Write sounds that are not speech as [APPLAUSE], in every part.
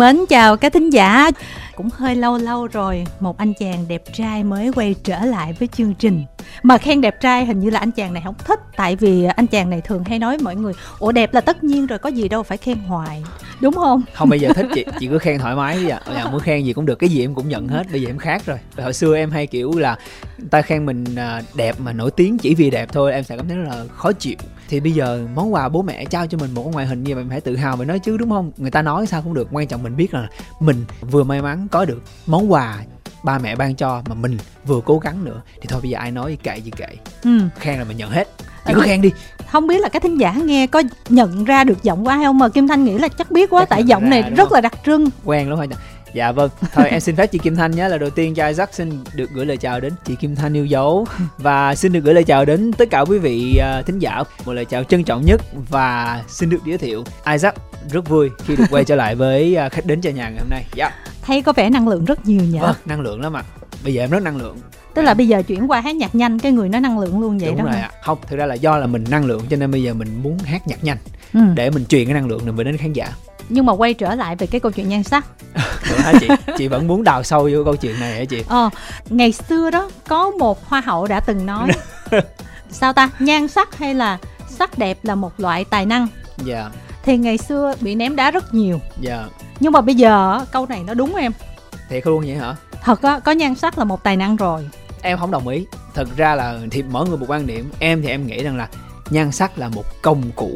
mến, chào các thính giả. Cũng hơi lâu lâu rồi, một anh chàng đẹp trai mới quay trở lại với chương trình. Mà khen đẹp trai hình như là anh chàng này không thích, tại vì anh chàng này thường hay nói mọi người, ủa, đẹp là tất nhiên rồi, có gì đâu phải khen hoài đúng không? Không, bây giờ thích chị chị cứ khen thoải mái đi ạ. À. muốn khen gì cũng được, cái gì em cũng nhận hết, bây giờ em khác rồi. Hồi xưa em hay kiểu là ta khen mình à, đẹp mà nổi tiếng chỉ vì đẹp thôi, em sẽ cảm thấy rất là khó chịu. Thì bây giờ món quà bố mẹ trao cho mình một ngoại hình như vậy, mình phải tự hào về nói chứ, đúng không? Người ta nói sao cũng được, quan trọng mình biết là mình vừa may mắn có được món quà ba mẹ ban cho mà mình vừa cố gắng nữa thì thôi bây giờ ai nói kệ gì kệ. Ừ. khen là mình nhận hết. Chị cứ khen đi. không biết là cái thính giả nghe có nhận ra được giọng của ai không mà kim thanh nghĩ là chắc biết quá chắc tại giọng này rất không? là đặc trưng. Quen lắm thôi dạ vâng. Thôi em xin phép chị kim thanh nhé. Là đầu tiên cho isaac xin được gửi lời chào đến chị kim thanh yêu dấu. [LAUGHS] Và xin được gửi lời chào đến tất cả quý vị uh, thính giả. Một lời chào trân trọng nhất và xin được giới thiệu isaac. Rất vui khi được quay trở lại với uh, khách đến cho nhà ngày hôm nay. Dạ. Thấy có vẻ năng lượng rất nhiều nhỉ? Vâng năng lượng lắm ạ. Bây giờ em rất năng lượng. Tức là bây giờ chuyển qua hát nhạc nhanh cái người nó năng lượng luôn vậy Đúng đó rồi ạ. Không thực ra là do là mình năng lượng cho nên bây giờ mình muốn hát nhạc nhanh ừ. để mình truyền cái năng lượng này về đến khán giả nhưng mà quay trở lại về cái câu chuyện nhan sắc. Hả chị? [LAUGHS] Chị vẫn muốn đào sâu vô câu chuyện này hả chị? Ờ ngày xưa đó có một hoa hậu đã từng nói [LAUGHS] sao ta? Nhan sắc hay là sắc đẹp là một loại tài năng. Dạ. Yeah. thì ngày xưa bị ném đá rất nhiều. Dạ. Yeah. nhưng mà bây giờ câu này nó đúng em. Thiệt luôn vậy hả? Thật á có nhan sắc là một tài năng rồi. Em không đồng ý. Thật ra là thì mỗi người một quan điểm. Em thì em nghĩ rằng là nhan sắc là một công cụ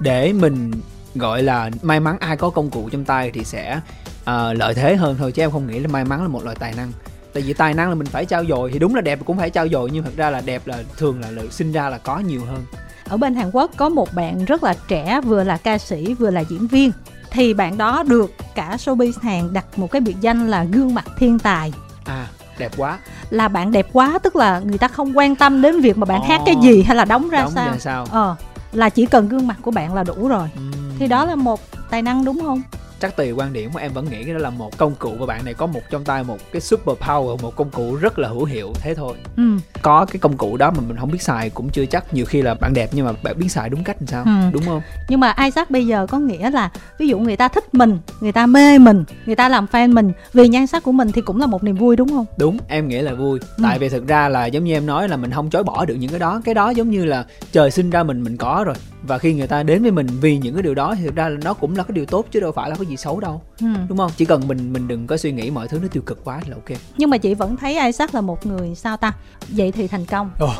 để mình gọi là may mắn ai có công cụ trong tay thì sẽ uh, lợi thế hơn thôi chứ em không nghĩ là may mắn là một loại tài năng. Tại vì tài năng là mình phải trao dồi thì đúng là đẹp cũng phải trao dồi nhưng thật ra là đẹp là thường là, là sinh ra là có nhiều hơn. Ở bên Hàn Quốc có một bạn rất là trẻ vừa là ca sĩ vừa là diễn viên. Thì bạn đó được cả showbiz Hàn đặt một cái biệt danh là gương mặt thiên tài. À đẹp quá. Là bạn đẹp quá tức là người ta không quan tâm đến việc mà bạn oh, hát cái gì hay là đóng ra đóng sao. ra sao. Ờ là chỉ cần gương mặt của bạn là đủ rồi uhm. thì đó là một tài năng đúng không chắc tùy quan điểm của em vẫn nghĩ cái đó là một công cụ và bạn này có một trong tay một cái super power một công cụ rất là hữu hiệu thế thôi. Ừ. có cái công cụ đó mà mình không biết xài cũng chưa chắc nhiều khi là bạn đẹp nhưng mà bạn biết xài đúng cách làm sao? Ừ. đúng không? Nhưng mà Isaac bây giờ có nghĩa là ví dụ người ta thích mình người ta mê mình người ta làm fan mình vì nhan sắc của mình thì cũng là một niềm vui đúng không? Đúng em nghĩ là vui. Ừ. tại vì thực ra là giống như em nói là mình không chối bỏ được những cái đó. Cái đó giống như là trời sinh ra mình mình có rồi và khi người ta đến với mình vì những cái điều đó thì thực ra là nó cũng là cái điều tốt chứ đâu phải là cái gì xấu đâu. Ừ. đúng không? Chỉ cần mình mình đừng có suy nghĩ mọi thứ nó tiêu cực quá là ok. Nhưng mà chị vẫn thấy Isaac là một người sao ta? Vậy thì thành công. [LAUGHS]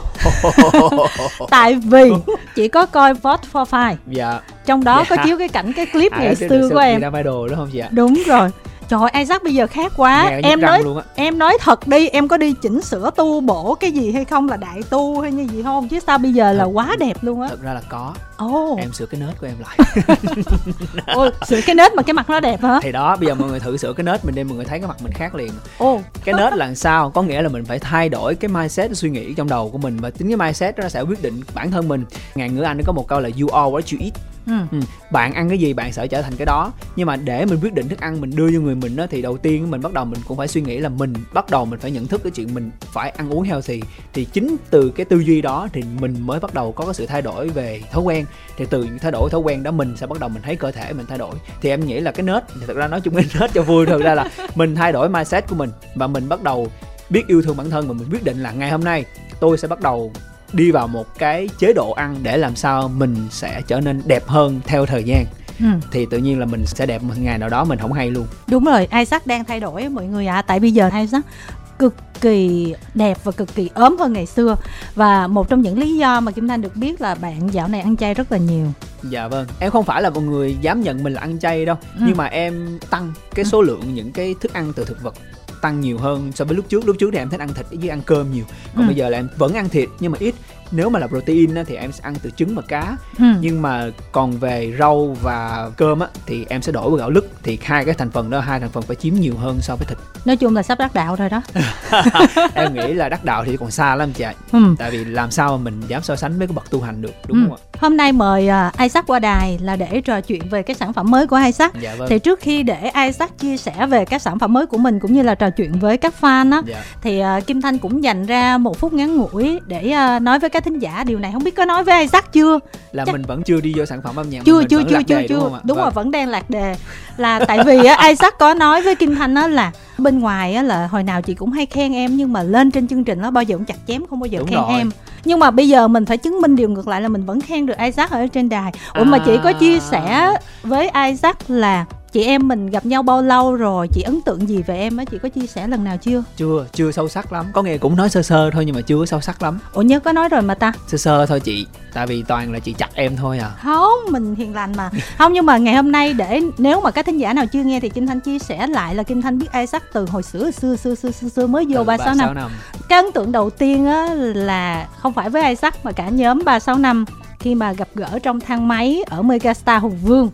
Tại vì chị có coi Vote for Five. Dạ. Trong đó dạ. có chiếu cái cảnh cái clip à, ngày xưa của em. Idol đúng không chị ạ? Đúng rồi. Trời ơi Isaac bây giờ khác quá. Em nói em nói thật đi em có đi chỉnh sửa tu bổ cái gì hay không? Là đại tu hay như gì không? Chứ sao bây giờ thật, là quá đẹp luôn á. Thật ra là có oh. em sửa cái nết của em lại. [LAUGHS] Ôi, sửa cái nết mà cái mặt nó đẹp hả? Thì đó bây giờ mọi người thử sửa cái nết mình đi mọi người thấy cái mặt mình khác liền. Oh. cái nết là sao? Có nghĩa là mình phải thay đổi cái mindset suy nghĩ trong đầu của mình và chính cái mindset đó nó sẽ quyết định bản thân mình. Ngàn ngữ anh nó có một câu là you are what you eat Ừ. ừ. bạn ăn cái gì bạn sẽ trở thành cái đó. Nhưng mà để mình quyết định thức ăn mình đưa cho người mình đó thì đầu tiên mình bắt đầu mình cũng phải suy nghĩ là mình bắt đầu mình phải nhận thức cái chuyện mình phải ăn uống healthy. Thì chính từ cái tư duy đó thì mình mới bắt đầu có cái sự thay đổi về thói quen thì từ những thay đổi thói quen đó mình sẽ bắt đầu mình thấy cơ thể mình thay đổi thì em nghĩ là cái nết thì thật ra nói chung cái nết cho vui thật ra là [LAUGHS] mình thay đổi mindset của mình và mình bắt đầu biết yêu thương bản thân và mình quyết định là ngày hôm nay tôi sẽ bắt đầu đi vào một cái chế độ ăn để làm sao mình sẽ trở nên đẹp hơn theo thời gian Ừ. thì tự nhiên là mình sẽ đẹp một ngày nào đó mình không hay luôn đúng rồi Isaac đang thay đổi mọi người ạ à. tại bây giờ Isaac cực kỳ đẹp và cực kỳ ốm hơn ngày xưa. Và một trong những lý do mà Kim Thanh được biết là bạn dạo này ăn chay rất là nhiều. Dạ vâng em không phải là một người dám nhận mình là ăn chay đâu ừ. nhưng mà em tăng cái số lượng những cái thức ăn từ thực vật tăng nhiều hơn so với lúc trước. Lúc trước thì em thích ăn thịt với ăn cơm nhiều. Còn ừ. bây giờ là em vẫn ăn thịt nhưng mà ít nếu mà là protein á, thì em sẽ ăn từ trứng và cá ừ. nhưng mà còn về rau và cơm á thì em sẽ đổi qua gạo lứt thì hai cái thành phần đó hai thành phần phải chiếm nhiều hơn so với thịt [LAUGHS] nói chung là sắp đắc đạo rồi đó [LAUGHS] em nghĩ là đắc đạo thì còn xa lắm chị ạ ừ. tại vì làm sao mà mình dám so sánh với cái bậc tu hành được đúng ừ. không ạ hôm nay mời uh, Isaac qua đài là để trò chuyện về cái sản phẩm mới của Isaac dạ, vâng. thì trước khi để Isaac chia sẻ về các sản phẩm mới của mình cũng như là trò chuyện với các fan á dạ. thì uh, Kim Thanh cũng dành ra một phút ngắn ngủi để uh, nói với các thính giả điều này không biết có nói với Isaac chưa là Chắc... mình vẫn chưa đi vô sản phẩm âm nhạc chưa chưa chưa chưa chưa đúng, đúng vâng. rồi vẫn đang lạc đề là tại vì uh, Isaac có nói với Kim Thanh á là bên ngoài á là hồi nào chị cũng hay khen em nhưng mà lên trên chương trình nó bao giờ cũng chặt chém không bao giờ Đúng khen rồi. em nhưng mà bây giờ mình phải chứng minh điều ngược lại là mình vẫn khen được Isaac ở trên đài ủa à. mà chị có chia sẻ với Isaac là chị em mình gặp nhau bao lâu rồi? Chị ấn tượng gì về em á? Chị có chia sẻ lần nào chưa? Chưa chưa sâu sắc lắm. Có nghe cũng nói sơ sơ thôi nhưng mà chưa sâu sắc lắm. Ủa nhớ có nói rồi mà ta. Sơ sơ thôi chị tại vì toàn là chị chặt em thôi à. Không mình hiền lành mà. Không nhưng mà ngày hôm nay để nếu mà các thính giả nào chưa nghe thì kim thanh chia sẻ lại là kim thanh biết Isaac từ hồi xưa xưa xưa xưa xưa, xưa mới vô ba sáu năm. năm. Cái ấn tượng đầu tiên á là không phải với Isaac mà cả nhóm ba sáu năm khi mà gặp gỡ trong thang máy ở Megastar Hùng Vương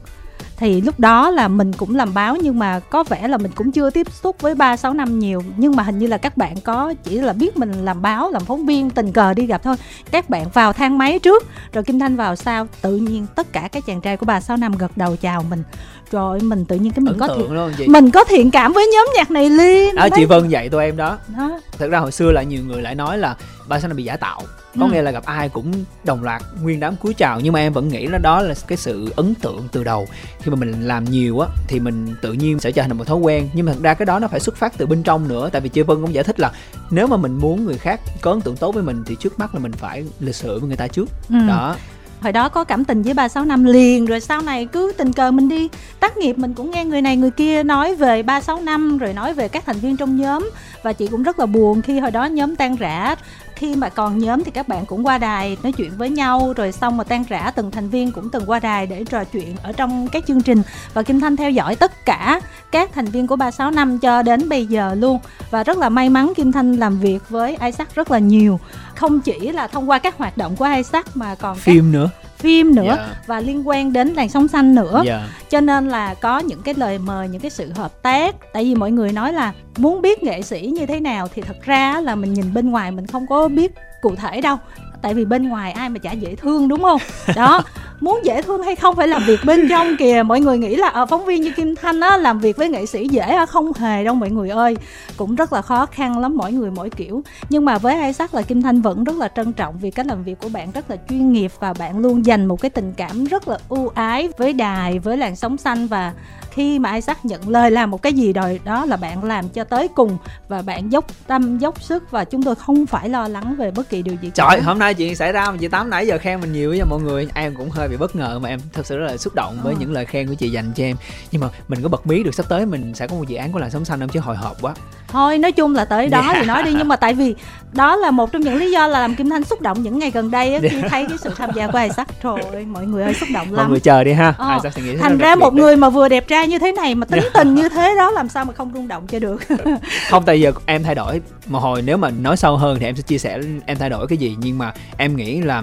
thì lúc đó là mình cũng làm báo nhưng mà có vẻ là mình cũng chưa tiếp xúc với ba, sáu năm nhiều. Nhưng mà hình như là các bạn có chỉ là biết mình làm báo, làm phóng viên, tình cờ đi gặp thôi. Các bạn vào thang máy trước, rồi kim thanh vào sau. Tự nhiên tất cả các chàng trai của ba, sáu năm gật đầu chào mình rồi mình tự nhiên cái mình Ấn có thiện luôn, chị. mình có thiện cảm với nhóm nhạc này liền đó chị vân dạy tụi em đó. đó thật ra hồi xưa là nhiều người lại nói là ba năm bị giả tạo có ừ. nghĩa là gặp ai cũng đồng loạt nguyên đám cúi chào nhưng mà em vẫn nghĩ là đó là cái sự ấn tượng từ đầu khi mà mình làm nhiều á thì mình tự nhiên sẽ trở thành một thói quen nhưng mà thật ra cái đó nó phải xuất phát từ bên trong nữa tại vì chị vân cũng giải thích là nếu mà mình muốn người khác có ấn tượng tốt với mình thì trước mắt là mình phải lịch sự với người ta trước ừ. đó hồi đó có cảm tình với ba sáu năm liền, rồi sau này cứ tình cờ mình đi. Tác nghiệp mình cũng nghe người này người kia nói về ba sáu năm, rồi nói về các thành viên trong nhóm. Và chị cũng rất là buồn khi hồi đó nhóm tan rã khi mà còn nhóm thì các bạn cũng qua đài nói chuyện với nhau rồi xong mà tan rã từng thành viên cũng từng qua đài để trò chuyện ở trong các chương trình. Và Kim Thanh theo dõi tất cả các thành viên của 36 năm cho đến bây giờ luôn. Và rất là may mắn Kim Thanh làm việc với Isaac rất là nhiều. Không chỉ là thông qua các hoạt động của Isaac mà còn phim các... nữa phim nữa yeah. Dạ. và liên quan đến làn sóng xanh nữa yeah. Dạ. cho nên là có những cái lời mời những cái sự hợp tác tại vì mọi người nói là muốn biết nghệ sĩ như thế nào thì thật ra là mình nhìn bên ngoài mình không có biết cụ thể đâu tại vì bên ngoài ai mà chả dễ thương đúng không? Đó [LAUGHS] muốn dễ thương hay không phải làm việc bên trong kìa. Mọi người nghĩ là ở phóng viên như kim thanh á làm việc với nghệ sĩ dễ á không hề đâu mọi người ơi. Cũng rất là khó khăn lắm mỗi người mỗi kiểu. Nhưng mà với hai sắc là kim thanh vẫn rất là trân trọng vì cách làm việc của bạn rất là chuyên nghiệp và bạn luôn dành một cái tình cảm rất là ưu ái với đài với làn sóng xanh và khi mà Isaac nhận lời làm một cái gì rồi đó là bạn làm cho tới cùng và bạn dốc tâm dốc sức và chúng tôi không phải lo lắng về bất kỳ điều gì trời hôm nay chuyện xảy ra mà chị tám nãy giờ khen mình nhiều với mọi người em cũng hơi bị bất ngờ mà em thật sự rất là xúc động với à. những lời khen của chị dành cho em nhưng mà mình có bật mí được sắp tới mình sẽ có một dự án của làng sống xanh không chứ hồi hộp quá thôi nói chung là tới đó yeah. thì nói đi nhưng mà tại vì đó là một trong những lý do là làm kim thanh xúc động những ngày gần đây á, khi yeah. thấy cái sự tham gia của Isaac trời ơi mọi người ơi xúc động lắm mọi người chờ đi ha ờ. thành ra một người mà vừa đẹp trai như thế này mà tính tình như thế đó làm sao mà không rung động cho được? [LAUGHS] Không tại giờ em thay đổi. Một hồi nếu mà nói sâu hơn thì em sẽ chia sẻ em thay đổi cái gì. Nhưng mà em nghĩ là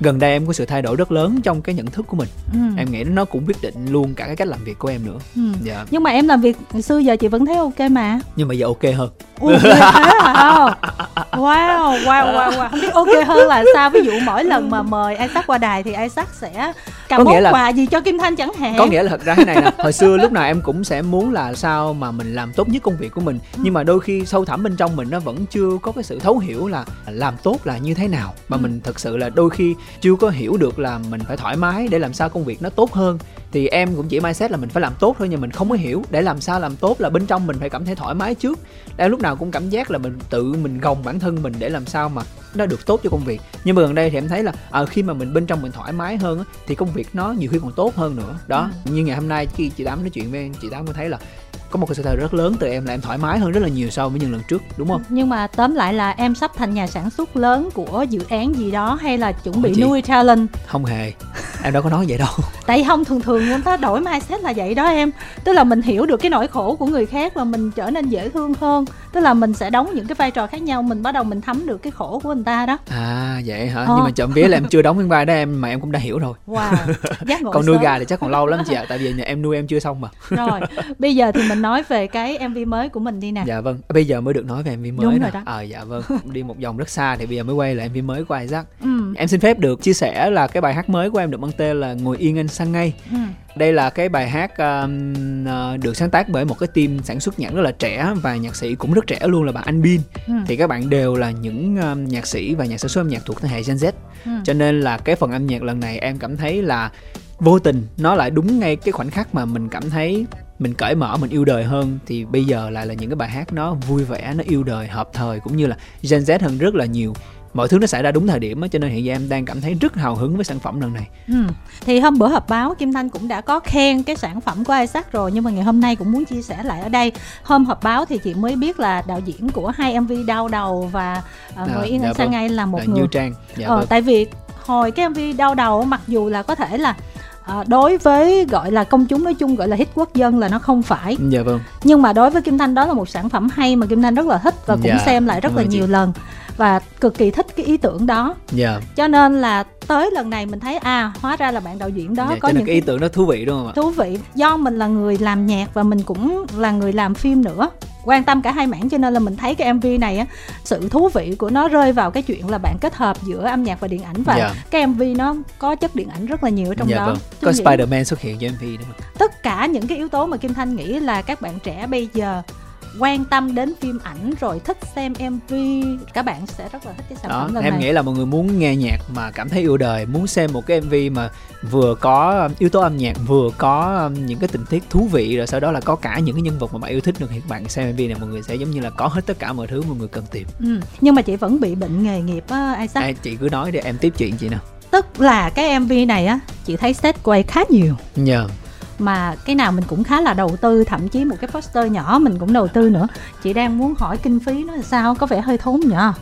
gần đây em có sự thay đổi rất lớn trong cái nhận thức của mình ừ. em nghĩ nó cũng quyết định luôn cả cái cách làm việc của em nữa ừ. dạ. nhưng mà em làm việc xưa giờ chị vẫn thấy ok mà nhưng mà giờ ok hơn Ủa, thế hả? Wow, wow, wow, wow. Không biết ok hơn là sao? Ví dụ mỗi lần mà mời Isaac qua đài thì Isaac sẽ cầm món là, quà gì cho Kim Thanh chẳng hạn. Có nghĩa là thật ra thế này nè, hồi xưa lúc nào em cũng sẽ muốn là sao mà mình làm tốt nhất công việc của mình. Ừ. Nhưng mà đôi khi sâu thẳm bên trong mình nó vẫn chưa có cái sự thấu hiểu là làm tốt là như thế nào. Mà ừ. mình thật sự là đôi khi chưa có hiểu được là mình phải thoải mái để làm sao công việc nó tốt hơn. Thì em cũng chỉ mindset là mình phải làm tốt thôi nhưng mình không có hiểu. Để làm sao làm tốt là bên trong mình phải cảm thấy thoải mái trước. Em lúc nào cũng cảm giác là mình tự mình gồng bản thân mình để làm sao mà nó được tốt cho công việc. Nhưng mà gần đây thì em thấy là à, khi mà mình bên trong mình thoải mái hơn á, thì công việc nó nhiều khi còn tốt hơn nữa. Đó ừ. như ngày hôm nay khi chị tám nói chuyện với em chị tám có thấy là có một cái sự thay đổi rất lớn từ em là em thoải mái hơn rất là nhiều so với những lần trước đúng không? Nhưng mà tóm lại là em sắp thành nhà sản xuất lớn của dự án gì đó hay là chuẩn bị nuôi talent? Không hề. Em đâu có nói vậy đâu. [LAUGHS] Tại không thường thường người ta đổi mindset là vậy đó em. Tức là mình hiểu được cái nỗi khổ của người khác và mình trở nên dễ thương hơn. Tức là mình sẽ đóng những cái vai trò khác nhau mình bắt đầu mình thấm được cái khổ của người ta đó. À vậy hả? Ờ. nhưng mà chậm vía là em [LAUGHS] chưa đóng cái vai đó em mà em cũng đã hiểu rồi. Wow còn [LAUGHS] nuôi gà thì chắc còn lâu lắm chị ạ tại vì nhà em nuôi em chưa xong mà. Rồi bây giờ thì mình nói về cái mv mới của mình đi nè. Dạ vâng bây giờ mới được nói về mv mới Đúng rồi đó. ờ à, dạ vâng đi một vòng rất xa thì bây giờ mới quay lại mv mới của Isaac. Ừ. em xin phép được chia sẻ là cái bài hát mới của em được mang tên là ngồi yên anh sang ngay. Ừ. Đây là cái bài hát uh, được sáng tác bởi một cái team sản xuất nhạc rất là trẻ và nhạc sĩ cũng rất trẻ luôn là bạn Anh Bin. Ừ. thì các bạn đều là những uh, nhạc sĩ và nhà sản xuất âm nhạc thuộc thế hệ Gen Z. Ừ. cho nên là cái phần âm nhạc lần này em cảm thấy là vô tình nó lại đúng ngay cái khoảnh khắc mà mình cảm thấy mình cởi mở mình yêu đời hơn thì bây giờ lại là những cái bài hát nó vui vẻ nó yêu đời hợp thời cũng như là Gen Z hơn rất là nhiều mọi thứ nó xảy ra đúng thời điểm cho nên hiện giờ em đang cảm thấy rất hào hứng với sản phẩm lần này ừ. thì hôm bữa họp báo kim thanh cũng đã có khen cái sản phẩm của isaac rồi nhưng mà ngày hôm nay cũng muốn chia sẻ lại ở đây hôm họp báo thì chị mới biết là đạo diễn của hai mv đau đầu và uh, ngồi yên dạ, sang vâng. ngay là một là người như trang dạ, ờ, vâng. tại vì hồi cái mv đau đầu mặc dù là có thể là À, đối với gọi là công chúng nói chung gọi là hit quốc dân là nó không phải. Dạ vâng. Nhưng mà đối với kim thanh đó là một sản phẩm hay mà kim thanh rất là thích và cũng dạ, xem lại rất là nhiều chị. lần và cực kỳ thích cái ý tưởng đó yeah. Dạ. cho nên là tới lần này mình thấy à hóa ra là bạn đạo diễn đó yeah, có những cái ý tưởng đó thú vị đúng không ạ thú vị do mình là người làm nhạc và mình cũng là người làm phim nữa quan tâm cả hai mảng cho nên là mình thấy cái mv này á sự thú vị của nó rơi vào cái chuyện là bạn kết hợp giữa âm nhạc và điện ảnh và yeah. Dạ. cái mv nó có chất điện ảnh rất là nhiều ở trong yeah, dạ, đó vâng. có nghĩ... Spider-Man xuất hiện trong mv đúng không tất cả những cái yếu tố mà kim thanh nghĩ là các bạn trẻ bây giờ quan tâm đến phim ảnh rồi thích xem mv các bạn sẽ rất là thích cái sản đó, phẩm lần em này. nghĩ là mọi người muốn nghe nhạc mà cảm thấy yêu đời muốn xem một cái mv mà vừa có yếu tố âm nhạc vừa có um, những cái tình tiết thú vị rồi sau đó là có cả những cái nhân vật mà bạn yêu thích được thì các bạn xem mv này mọi người sẽ giống như là có hết tất cả mọi thứ mọi người cần tìm. Ừ. nhưng mà chị vẫn bị bệnh nghề nghiệp á Isaac. À, chị cứ nói để em tiếp chuyện chị nào. Tức là cái mv này á chị thấy set quay khá nhiều. Nhờ. yeah mà cái nào mình cũng khá là đầu tư thậm chí một cái poster nhỏ mình cũng đầu tư nữa. Chị đang muốn hỏi kinh phí nó là sao? Có vẻ hơi thốn nhở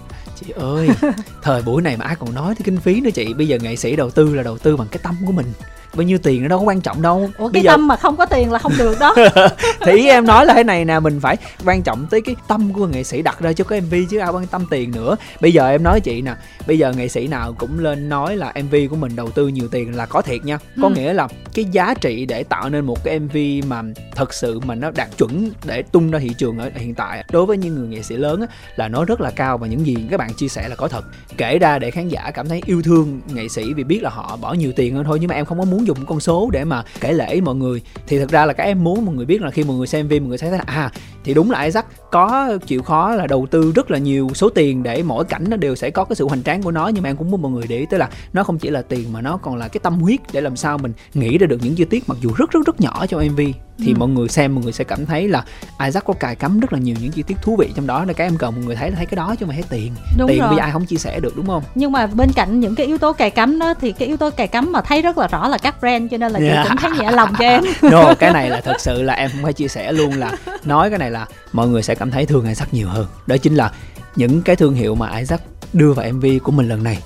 chị ơi [LAUGHS] thời buổi này mà ai còn nói tới kinh phí nữa chị. Bây giờ nghệ sĩ đầu tư là đầu tư bằng cái tâm của mình bao nhiêu tiền nó đâu có quan trọng đâu. Ủa cái giờ... tâm mà không có tiền là không được đó. [LAUGHS] Thì ý em nói là thế này nè mình phải quan trọng tới cái tâm của nghệ sĩ đặt ra cho cái mv chứ ai quan tâm tiền nữa. Bây giờ em nói chị nè bây giờ nghệ sĩ nào cũng lên nói là mv của mình đầu tư nhiều tiền là có thiệt nha. Có ừ. nghĩa là cái giá trị để tạo nên một cái mv mà thật sự mà nó đạt chuẩn để tung ra thị trường ở hiện tại đối với những người nghệ sĩ lớn á, là nó rất là cao và những gì các bạn chia sẻ là có thật. Kể ra để khán giả cảm thấy yêu thương nghệ sĩ vì biết là họ bỏ nhiều tiền hơn thôi nhưng mà em không có muốn muốn dùng con số để mà kể lễ mọi người. Thì thật ra là các em muốn mọi người biết là khi mọi người xem phim mọi người sẽ thấy là à thì đúng là Isaac có chịu khó là đầu tư rất là nhiều số tiền để mỗi cảnh nó đều sẽ có cái sự hoành tráng của nó. Nhưng mà em cũng muốn mọi người để ý tới là nó không chỉ là tiền mà nó còn là cái tâm huyết để làm sao mình nghĩ ra được những chi tiết mặc dù rất rất rất nhỏ trong MV thì ừ. mọi người xem mọi người sẽ cảm thấy là Isaac có cài cắm rất là nhiều những chi tiết thú vị trong đó. Nên cái em cần mọi người thấy là thấy cái đó chứ mà thấy tiền. Đúng tiền rồi. bây giờ ai không chia sẻ được đúng không? Nhưng mà bên cạnh những cái yếu tố cài cắm đó thì cái yếu tố cài cắm mà thấy rất là rõ là các brand cho nên là yeah. chị cũng thấy nhẹ lòng cho em. [LAUGHS] No, [LAUGHS] cái này là thật sự là em không phải chia sẻ luôn là nói cái này là mọi người sẽ cảm thấy thương Isaac nhiều hơn. Đó chính là những cái thương hiệu mà Isaac đưa vào MV của mình lần này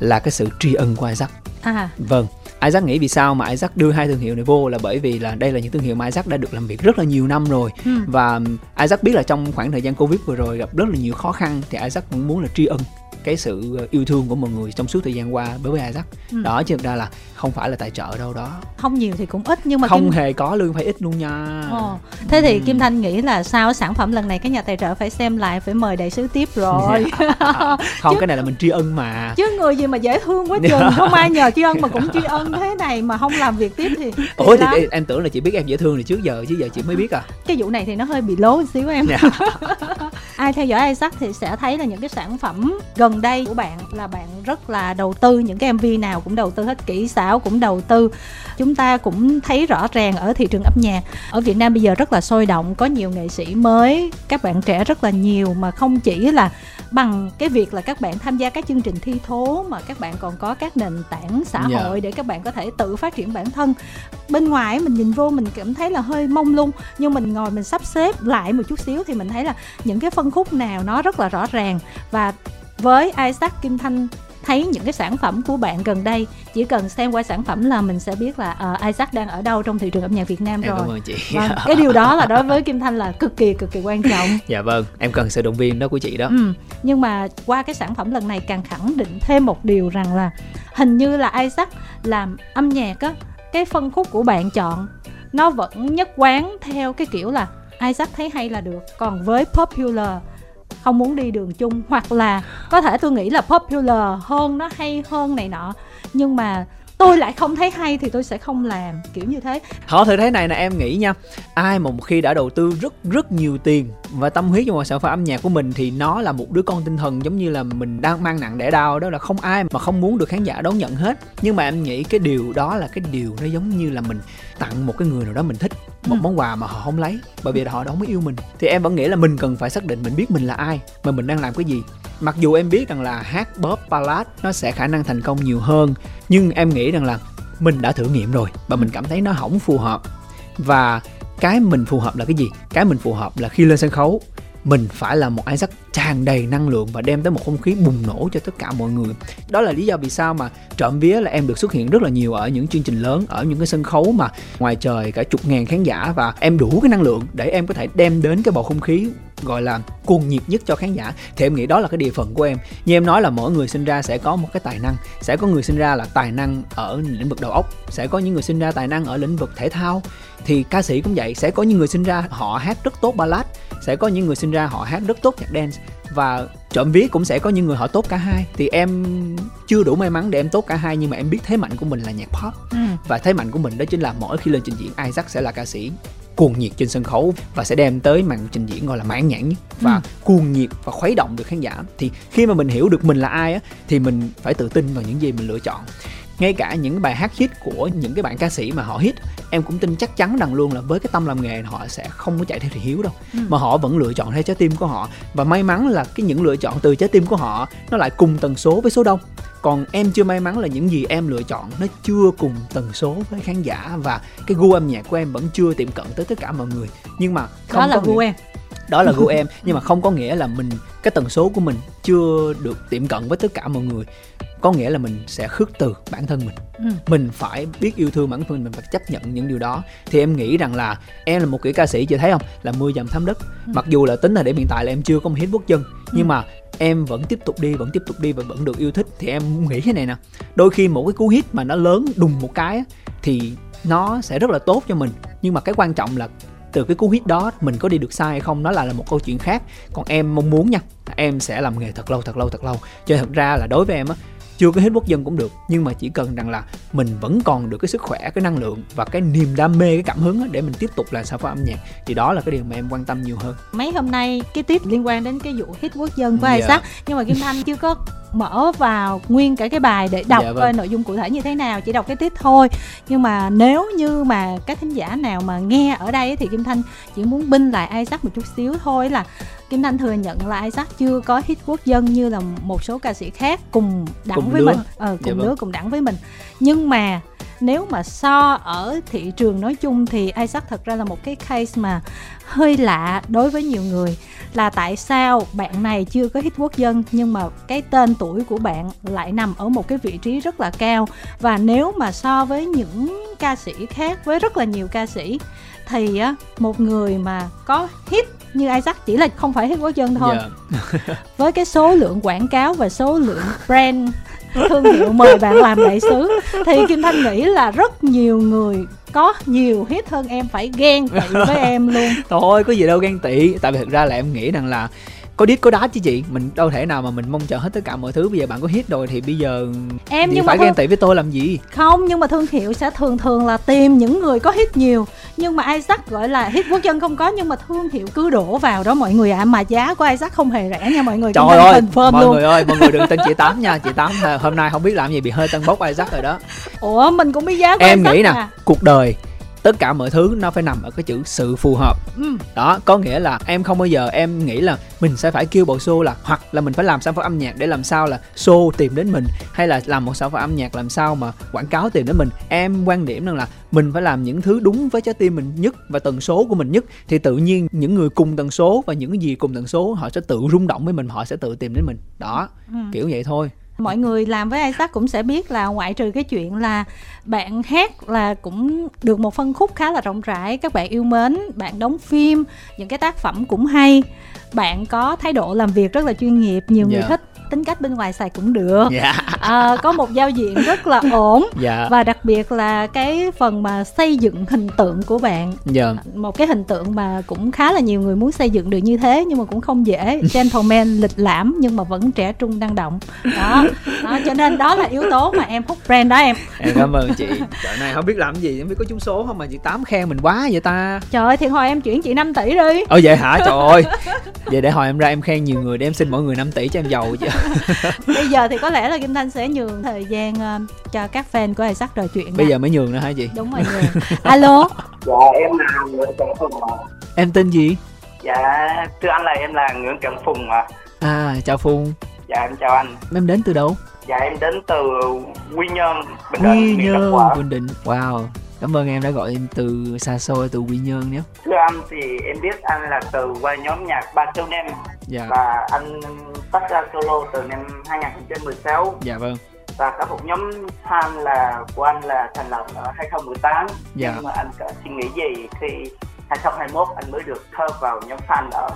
là cái sự tri ân của Isaac. À. Vâng Isaac nghĩ vì sao mà Isaac đưa hai thương hiệu này vô là bởi vì là đây là những thương hiệu mà Isaac đã được làm việc rất là nhiều năm rồi ừ. và Isaac biết là trong khoảng thời gian Covid vừa rồi gặp rất là nhiều khó khăn thì Isaac cũng muốn là tri ân cái sự ờ, yêu thương của mọi người trong suốt thời gian qua đối với Isaac ừ. đó chứ thực ra là không phải là tài trợ đâu đó không nhiều thì cũng ít nhưng mà không Kim... hề có lương phải ít luôn nha Ồ. thế thì ừ. Kim Thanh nghĩ là sao sản phẩm lần này cái nhà tài trợ phải xem lại phải mời đại sứ tiếp rồi [LAUGHS] không [LAUGHS] chứ... cái này là mình tri ân mà chứ người gì mà dễ thương quá chừng không [LAUGHS] ai nhờ tri ân mà cũng tri ân thế này mà không làm việc tiếp thì, thì ủa thì em, em tưởng là chị biết em dễ thương thì trước giờ chứ giờ chị mới biết à cái vụ này thì nó hơi bị lố một xíu em dạ. ai theo dõi Isaac thì sẽ thấy là những cái sản phẩm gần đây của bạn là bạn rất là đầu tư những cái mv nào cũng đầu tư hết kỹ xảo cũng đầu tư chúng ta cũng thấy rõ ràng ở thị trường âm nhạc ở việt nam bây giờ rất là sôi động có nhiều nghệ sĩ mới các bạn trẻ rất là nhiều mà không chỉ là bằng cái việc là các bạn tham gia các chương trình thi thố mà các bạn còn có các nền tảng xã yeah. Dạ. hội để các bạn có thể tự phát triển bản thân bên ngoài mình nhìn vô mình cảm thấy là hơi mông lung nhưng mình ngồi mình sắp xếp lại một chút xíu thì mình thấy là những cái phân khúc nào nó rất là rõ ràng và với Isaac Kim Thanh thấy những cái sản phẩm của bạn gần đây chỉ cần xem qua sản phẩm là mình sẽ biết là uh, Isaac đang ở đâu trong thị trường âm nhạc Việt Nam em rồi. Cảm ơn chị. Vâng, cái điều đó là đối với Kim Thanh là cực kỳ cực kỳ quan trọng. [LAUGHS] dạ vâng, em cần sự động viên đó của chị đó. Ừ, nhưng mà qua cái sản phẩm lần này càng khẳng định thêm một điều rằng là hình như là Isaac làm âm nhạc á cái phân khúc của bạn chọn nó vẫn nhất quán theo cái kiểu là Isaac thấy hay là được còn với popular không muốn đi đường chung, hoặc là có thể tôi nghĩ là popular hơn, nó hay hơn này nọ. Nhưng mà tôi lại không thấy hay thì tôi sẽ không làm, kiểu như thế. Họ thử thế này là em nghĩ nha. Ai mà một khi đã đầu tư rất rất nhiều tiền và tâm huyết cho một sản phẩm âm nhạc của mình thì nó là một đứa con tinh thần giống như là mình đang mang nặng đẻ đau, đó là không ai mà không muốn được khán giả đón nhận hết. Nhưng mà em nghĩ cái điều đó là cái điều nó giống như là mình tặng một cái người nào đó mình thích một ừ. món quà mà họ không lấy bởi vì họ đâu mới yêu mình. Thì em vẫn nghĩ là mình cần phải xác định mình biết mình là ai mà mình đang làm cái gì. Mặc dù em biết rằng là hát pop ballad nó sẽ khả năng thành công nhiều hơn nhưng em nghĩ rằng là mình đã thử nghiệm rồi và mình cảm thấy nó không phù hợp. Và cái mình phù hợp là cái gì? Cái mình phù hợp là khi lên sân khấu mình phải là một Isaac tràn đầy năng lượng và đem tới một không khí bùng nổ cho tất cả mọi người. Đó là lý do vì sao mà trộm vía là em được xuất hiện rất là nhiều ở những chương trình lớn, ở những cái sân khấu mà ngoài trời cả chục ngàn khán giả và em đủ cái năng lượng để em có thể đem đến cái bầu không khí gọi là cuồng nhiệt nhất cho khán giả. Thì em nghĩ đó là cái địa phận của em. Như em nói là mỗi người sinh ra sẽ có một cái tài năng. Sẽ có người sinh ra là tài năng ở lĩnh vực đầu óc. Sẽ có những người sinh ra tài năng ở lĩnh vực thể thao. Thì ca sĩ cũng vậy sẽ có những người sinh ra họ hát rất tốt ballad. Sẽ có những người sinh ra họ hát rất tốt nhạc dance. Và trộm vía cũng sẽ có những người họ tốt cả hai. Thì em chưa đủ may mắn để em tốt cả hai nhưng mà em biết thế mạnh của mình là nhạc pop. Ừ. và thế mạnh của mình đó chính là mỗi khi lên trình diễn Isaac sẽ là ca sĩ cuồng nhiệt trên sân khấu và sẽ đem tới màn trình diễn gọi là mãn nhãn nhất và ừ. cuồng nhiệt và khuấy động được khán giả. Thì khi mà mình hiểu được mình là ai á thì mình phải tự tin vào những gì mình lựa chọn. Ngay cả những bài hát hit của những cái bạn ca sĩ mà họ hit em cũng tin chắc chắn rằng luôn là với cái tâm làm nghề họ sẽ không có chạy theo thị hiếu đâu. Ừ. mà họ vẫn lựa chọn theo trái tim của họ. Và may mắn là cái những lựa chọn từ trái tim của họ nó lại cùng tần số với số đông còn em chưa may mắn là những gì em lựa chọn. Nó chưa cùng tần số với khán giả và cái gu âm nhạc của em vẫn chưa tiệm cận tới tất cả mọi người. Nhưng mà không đó là gu em. Đó là gu [LAUGHS] em. Nhưng mà không có nghĩa là mình cái tần số của mình chưa được tiệm cận với tất cả mọi người có nghĩa là mình sẽ khước từ bản thân mình. Ừ. mình phải biết yêu thương bản thân mình phải chấp nhận những điều đó. Thì em nghĩ rằng là em là một kiểu ca sĩ chị thấy không? Là mưa dầm thấm đất. Ừ. mặc dù là tính là để hiện tại là em chưa có một hit quốc dân ừ. nhưng mà em vẫn tiếp tục đi vẫn tiếp tục đi và vẫn được yêu thích. Thì em nghĩ thế này nè. Đôi khi một cái cú hit mà nó lớn đùng một cái thì nó sẽ rất là tốt cho mình. Nhưng mà cái quan trọng là từ cái cú hit đó mình có đi được sai hay không nó lại là một câu chuyện khác. Còn em mong muốn nha em sẽ làm nghề thật lâu thật lâu thật lâu. Cho thật ra là đối với em á chưa có hết quốc dân cũng được nhưng mà chỉ cần rằng là mình vẫn còn được cái sức khỏe cái năng lượng và cái niềm đam mê cái cảm hứng để mình tiếp tục làm sản phẩm âm nhạc thì đó là cái điều mà em quan tâm nhiều hơn mấy hôm nay cái tiếp liên quan đến cái vụ hit quốc dân của yeah. Isaac nhưng mà Kim Thanh chưa có mở vào nguyên cả cái bài để đọc dạ, vâng. coi nội dung cụ thể như thế nào chỉ đọc cái tiết thôi nhưng mà nếu như mà các thính giả nào mà nghe ở đây thì kim thanh chỉ muốn binh lại isaac một chút xíu thôi là kim thanh thừa nhận là isaac chưa có hit quốc dân như là một số ca sĩ khác cùng đẳng cùng với lứa. mình ờ, cùng dạ, lứa vâng. cùng đẳng với mình nhưng mà nếu mà so ở thị trường nói chung thì Isaac thật ra là một cái case mà hơi lạ đối với nhiều người là tại sao bạn này chưa có hit quốc dân nhưng mà cái tên tuổi của bạn lại nằm ở một cái vị trí rất là cao và nếu mà so với những ca sĩ khác với rất là nhiều ca sĩ thì á một người mà có hit như Isaac chỉ là không phải hit quốc dân thôi yeah. Dạ. [LAUGHS] với cái số lượng quảng cáo và số lượng brand thương hiệu mời bạn làm đại sứ thì kim thanh nghĩ là rất nhiều người có nhiều hit hơn em phải ghen tị với em luôn [LAUGHS] thôi có gì đâu ghen tị tại vì thực ra là em nghĩ rằng là có đít có đá chứ chị. Mình đâu thể nào mà mình mong chờ hết tất cả mọi thứ. Bây giờ bạn có hit rồi thì bây giờ em nhưng phải mà ghen tị với tôi làm gì? Không nhưng mà thương hiệu sẽ thường thường là tìm những người có hit nhiều. Nhưng mà Isaac gọi là hit quốc dân không có nhưng mà thương hiệu cứ đổ vào đó mọi người ạ. À. mà giá của Isaac không hề rẻ nha mọi người. Trời ơi mọi luôn. người ơi mọi người đừng tin [LAUGHS] chị tám nha. Chị tám hôm nay không biết làm gì bị hơi tân bốc Isaac rồi đó. Ủa mình cũng biết giá của em Isaac nghĩ nè à. cuộc đời tất cả mọi thứ nó phải nằm ở cái chữ sự phù hợp ừ. đó có nghĩa là em không bao giờ em nghĩ là mình sẽ phải kêu bộ show là hoặc là mình phải làm sản phẩm âm nhạc để làm sao là show tìm đến mình hay là làm một sản phẩm âm nhạc làm sao mà quảng cáo tìm đến mình em quan điểm rằng là mình phải làm những thứ đúng với trái tim mình nhất và tần số của mình nhất thì tự nhiên những người cùng tần số và những cái gì cùng tần số họ sẽ tự rung động với mình họ sẽ tự tìm đến mình đó ừ. kiểu vậy thôi mọi người làm với Isaac cũng sẽ biết là ngoại trừ cái chuyện là bạn hát là cũng được một phân khúc khá là rộng rãi các bạn yêu mến bạn đóng phim những cái tác phẩm cũng hay bạn có thái độ làm việc rất là chuyên nghiệp nhiều yeah. người dạ. thích tính cách bên ngoài xài cũng được. Yeah. Dạ. à, có một giao diện rất là ổn. Yeah. Dạ. và đặc biệt là cái phần mà xây dựng hình tượng của bạn. Yeah. một cái hình tượng mà cũng khá là nhiều người muốn xây dựng được như thế nhưng mà cũng không dễ. Gentleman [LAUGHS] lịch lãm nhưng mà vẫn trẻ trung năng động. Đó, đó cho nên đó là yếu tố mà em hút brand đó em. Em cảm ơn chị. Trời này không biết làm gì không biết có trúng số không mà chị tám khen mình quá vậy ta. Trời ơi thì hồi em chuyển chị 5 tỷ đi. Ồ vậy hả? Trời ơi. Vậy để hồi em ra em khen nhiều người để em xin mọi người 5 tỷ cho em giàu chứ [LAUGHS] bây giờ thì có lẽ là kim thanh sẽ nhường thời gian uh, cho các fan của sắc trò chuyện bây giờ mới nhường nữa hả chị? Đúng rồi nhường. [LAUGHS] Alo? Dạ em là nguyễn trần phùng ạ. Em tên gì? Dạ thưa anh là em là nguyễn trần phùng ạ. À chào phùng. Dạ em chào anh. Em đến từ đâu? Dạ em đến từ quy nhơn bình định quy nhơn bình định. Wow cảm ơn em đã gọi em từ xa xôi từ quy nhơn nhé. Thưa anh thì em biết anh là từ qua nhóm nhạc ba châu nem dạ. và anh phát ra solo từ năm 2016 dạ vâng. Và có một nhóm fan là của anh là thành lập ở 2018 dạ. nhưng mà anh có suy nghĩ gì khi 2021 anh mới được thơ vào nhóm fan đó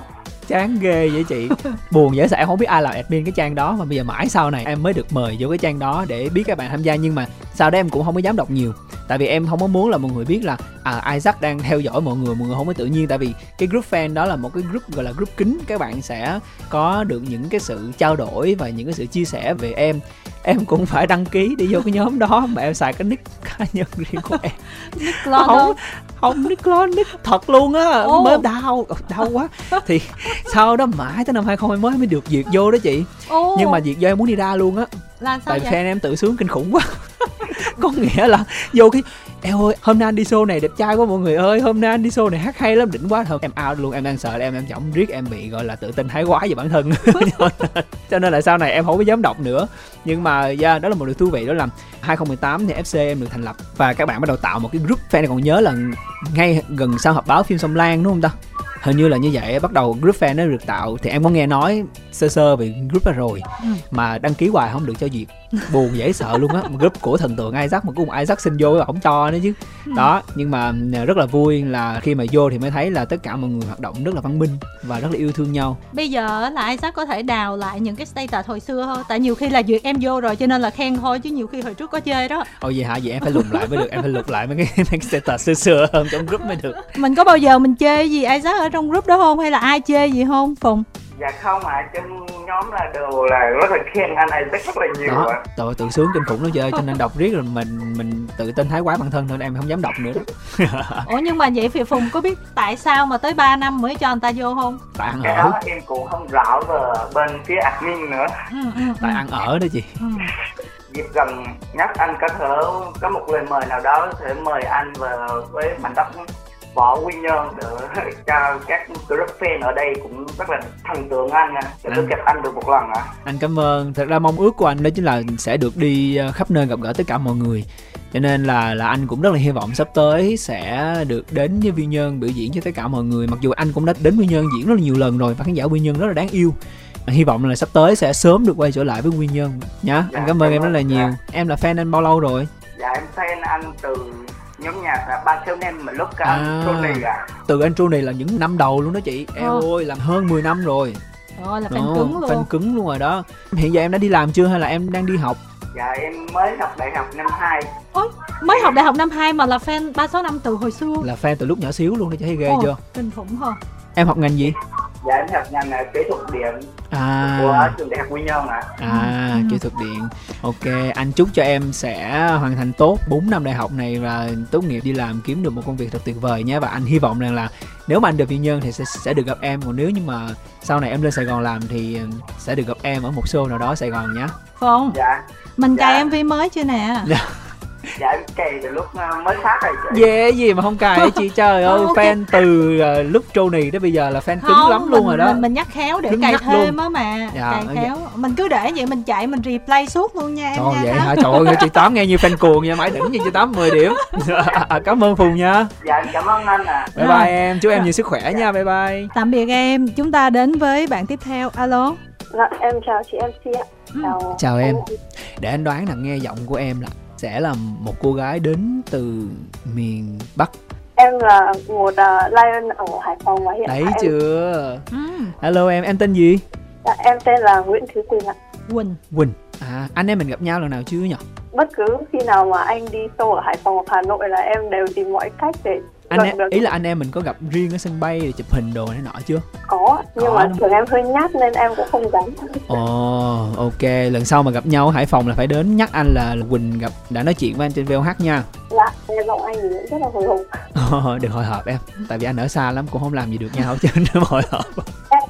chán ghê vậy chị. [LAUGHS] Buồn dễ sợ em không biết ai là admin cái trang đó mà bây giờ mãi sau này em mới được mời vô cái trang đó để biết các bạn tham gia. Nhưng mà sau đó em cũng không có dám đọc nhiều. Tại vì em không có muốn là mọi người biết là à Isaac đang theo dõi mọi người mọi người không có tự nhiên. Tại vì cái group fan đó là một cái group gọi là group kính. Các bạn sẽ có được những cái sự trao đổi và những cái sự chia sẻ về em. Em cũng phải đăng ký đi vô cái nhóm đó mà em xài cái nick cá nhân riêng của em. [LAUGHS] Nick không không nick lo nick thật luôn á oh. mới đau đau quá thì [LAUGHS] sau đó mãi tới năm 2020 mới được duyệt vô đó chị oh. nhưng mà duyệt vô em muốn đi ra luôn á là sao tại vậy? fan em tự sướng kinh khủng quá. [LAUGHS] Có nghĩa là vô cái eo ơi hôm nay anh đi show này đẹp trai quá mọi người ơi hôm nay anh đi show này hát hay lắm đỉnh quá. Thôi em out luôn em đang sợ là em em chỏng riết em bị gọi là tự tin thái quá về bản thân. [LAUGHS] Cho nên là sau này em không có dám đọc nữa. Nhưng mà yeah, đó là một điều thú vị đó là 2018 thì FC em được thành lập và các bạn bắt đầu tạo một cái group. Fan này còn nhớ là ngay gần sau họp báo phim sông Lan đúng không ta hình như là như vậy bắt đầu group fan nó được tạo thì em có nghe nói sơ sơ về group đó rồi ừ. mà đăng ký hoài không được cho duyệt buồn dễ sợ luôn á. Group của thần tượng Isaac mà cũng Isaac xin vô không cho nữa chứ. Ừ. đó nhưng mà à, rất là vui là khi mà vô thì mới thấy là tất cả mọi người hoạt động rất là văn minh và rất là yêu thương nhau. Bây giờ là Isaac có thể đào lại những cái status hồi xưa không tại nhiều khi là duyệt em vô rồi cho nên là khen thôi chứ nhiều khi hồi trước có chơi đó. Ồ vậy hả? Vậy em phải lùng lại mới được. Em phải lục lại mấy cái, mấy cái status xưa xưa hơn trong group mới được. Mình có bao giờ mình chơi gì Isaac ở trong group đó không? Hay là ai chơi gì không phùng dạ không ạ à, trong nhóm là đều là rất là khen anh này rất là nhiều đó ạ. tội tự sướng kinh khủng nó chơi cho nên đọc riết rồi mình mình tự tin thái quá bản thân nên em không dám đọc nữa. Đó ủa nhưng mà vậy thì phùng có biết tại sao mà tới 3 năm mới cho anh ta vô không? Tại ăn cái ở. đó em cũng không rõ về bên phía admin nữa. Ừ, ừ, ừ. tại ăn ở đó chị. Ừ. dịp gần nhất anh có thể có một lời mời nào đó thể mời anh về với mảnh đất bỏ nguyên nhân để cho các group fan ở đây cũng rất là thần tượng anh nha để được gặp anh được một lần ạ à. anh cảm ơn. Thật ra mong ước của anh đó chính là sẽ được đi ờ, khắp nơi gặp gỡ tất cả mọi người. Cho nên là là anh cũng rất là hy vọng sắp tới sẽ được đến với Quy Nhơn biểu diễn cho tất cả mọi người. Mặc dù anh cũng đã đến Quy Nhơn diễn rất là nhiều lần rồi và khán giả Quy Nhơn rất là đáng yêu. Hy vọng là sắp tới sẽ sớm được quay trở lại với Quy Nhơn nhá. Dạ, anh cảm ơn em rất là nhiều. dạ. em là fan anh bao lâu rồi? Dạ em fan anh từ nhóm nhạc là ba thiếu nem mà lúc cả à, anh Tony à. từ anh Tony là những năm đầu luôn đó chị. Em ừ. ơi làm hơn 10 năm rồi. Ồ, là fan cứng luôn. fan cứng luôn rồi đó. Hiện giờ em đã đi làm chưa hay là em đang đi học? Dạ em mới học đại học năm 2 Ôi, mới học đại học năm 2 mà là fan 36 năm từ hồi xưa. Là fan từ lúc nhỏ xíu luôn đó thấy ghê Ồ, chưa? kinh khủng hả? Em học ngành gì dạ em học ngành là kỹ thuật điện à. của trường đại học quy nhơn ạ à. à ừ. kỹ thuật điện ok anh chúc cho em sẽ hoàn thành tốt 4 năm đại học này và tốt nghiệp đi làm kiếm được một công việc thật tuyệt vời nhé và anh hy vọng rằng là nếu mà anh được quy nhơn thì sẽ sẽ được gặp em còn nếu như mà sau này em lên sài gòn làm thì sẽ được gặp em ở một show nào đó sài gòn nhé không dạ mình dạ. cài mv mới chưa nè dạ [LAUGHS] [LAUGHS] dạ em cày từ lúc ờ, mới phát rồi chị. Yeah, gì mà không cài chị? [LAUGHS] Trời ơi oh, fan từ uh, lúc Trony tới bây giờ là fan cứng lắm mình, luôn rồi đó. mình, mình nhắc khéo để Cứng cài thêm á mà dạ, dạ. khéo. Mình cứ để vậy mình chạy mình replay suốt luôn nha trời nha, vậy hả? trời ơi chị tám nghe như [LAUGHS] fan cuồng nha mãi đỉnh như chị tám 10 điểm. À, cảm ơn phùng nha. Dạ cảm ơn anh à bye bye em chúc em nhiều sức khỏe nha bye bye. Tạm biệt em chúng ta đến với bạn tiếp theo alo. Dạ em chào chị MC ạ. Chào chào em. để anh đoán là nghe giọng của em là sẽ là một cô gái đến từ miền bắc. Em là một uh, lion ở hải phòng và hiện đấy em... chưa? Ừ. hello em em tên gì? Dạ, em tên là nguyễn thúy quỳnh ạ. Quỳnh. Quỳnh. À anh em mình gặp nhau lần nào chưa nhỉ? Bất cứ khi nào mà anh đi show ở hải phòng hoặc hà nội là em đều tìm mọi cách để anh em, ý là anh em mình có gặp riêng ở sân bay để chụp hình đồ này nọ chưa? Có nhưng có mà thường em hơi nhát nên em cũng không dám. Ồ oh, ok. Lần sau mà gặp nhau ở hải phòng là phải đến nhắc anh là quỳnh gặp đã nói chuyện với anh trên VOH nha. Dạ giọng anh thì rất là hồi hộp. [LAUGHS] Oh, đừng hồi hộp em. Tại vì anh ở xa lắm cũng không làm gì được nhau chứ nên [LAUGHS] hồi hộp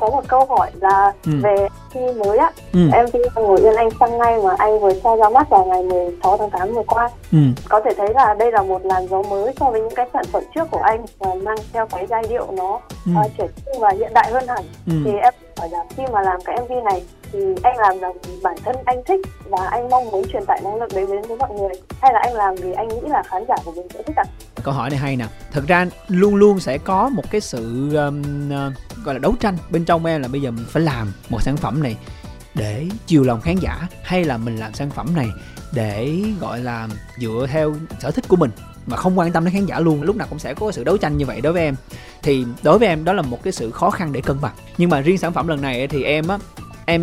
có một câu hỏi là ừ. về khi mới á ừ. em khi ngồi yên anh sang ngay mà anh vừa cho ra mắt vào ngày 16 tháng 8 vừa qua ừ. có thể thấy là đây là một làn gió mới so với những cái sản phẩm trước của anh và mang theo cái giai điệu nó ừ. uh, trẻ trung và hiện đại hơn hẳn ừ. thì em hỏi là khi mà làm cái MV này thì anh làm là vì bản thân anh thích và anh mong muốn truyền tải năng lượng đấy đến với mọi người hay là anh làm vì anh nghĩ là khán giả của mình sẽ thích ạ? Câu hỏi này hay nè. Thực ra luôn luôn sẽ có một cái sự um, uh, gọi là đấu tranh bên trong em là bây giờ mình phải làm một sản phẩm này để chiều lòng khán giả hay là mình làm sản phẩm này để gọi là dựa theo sở thích của mình mà không quan tâm đến khán giả luôn lúc nào cũng sẽ có sự đấu tranh như vậy đối với em thì đối với em đó là một cái sự khó khăn để cân bằng nhưng mà riêng sản phẩm lần này thì em á em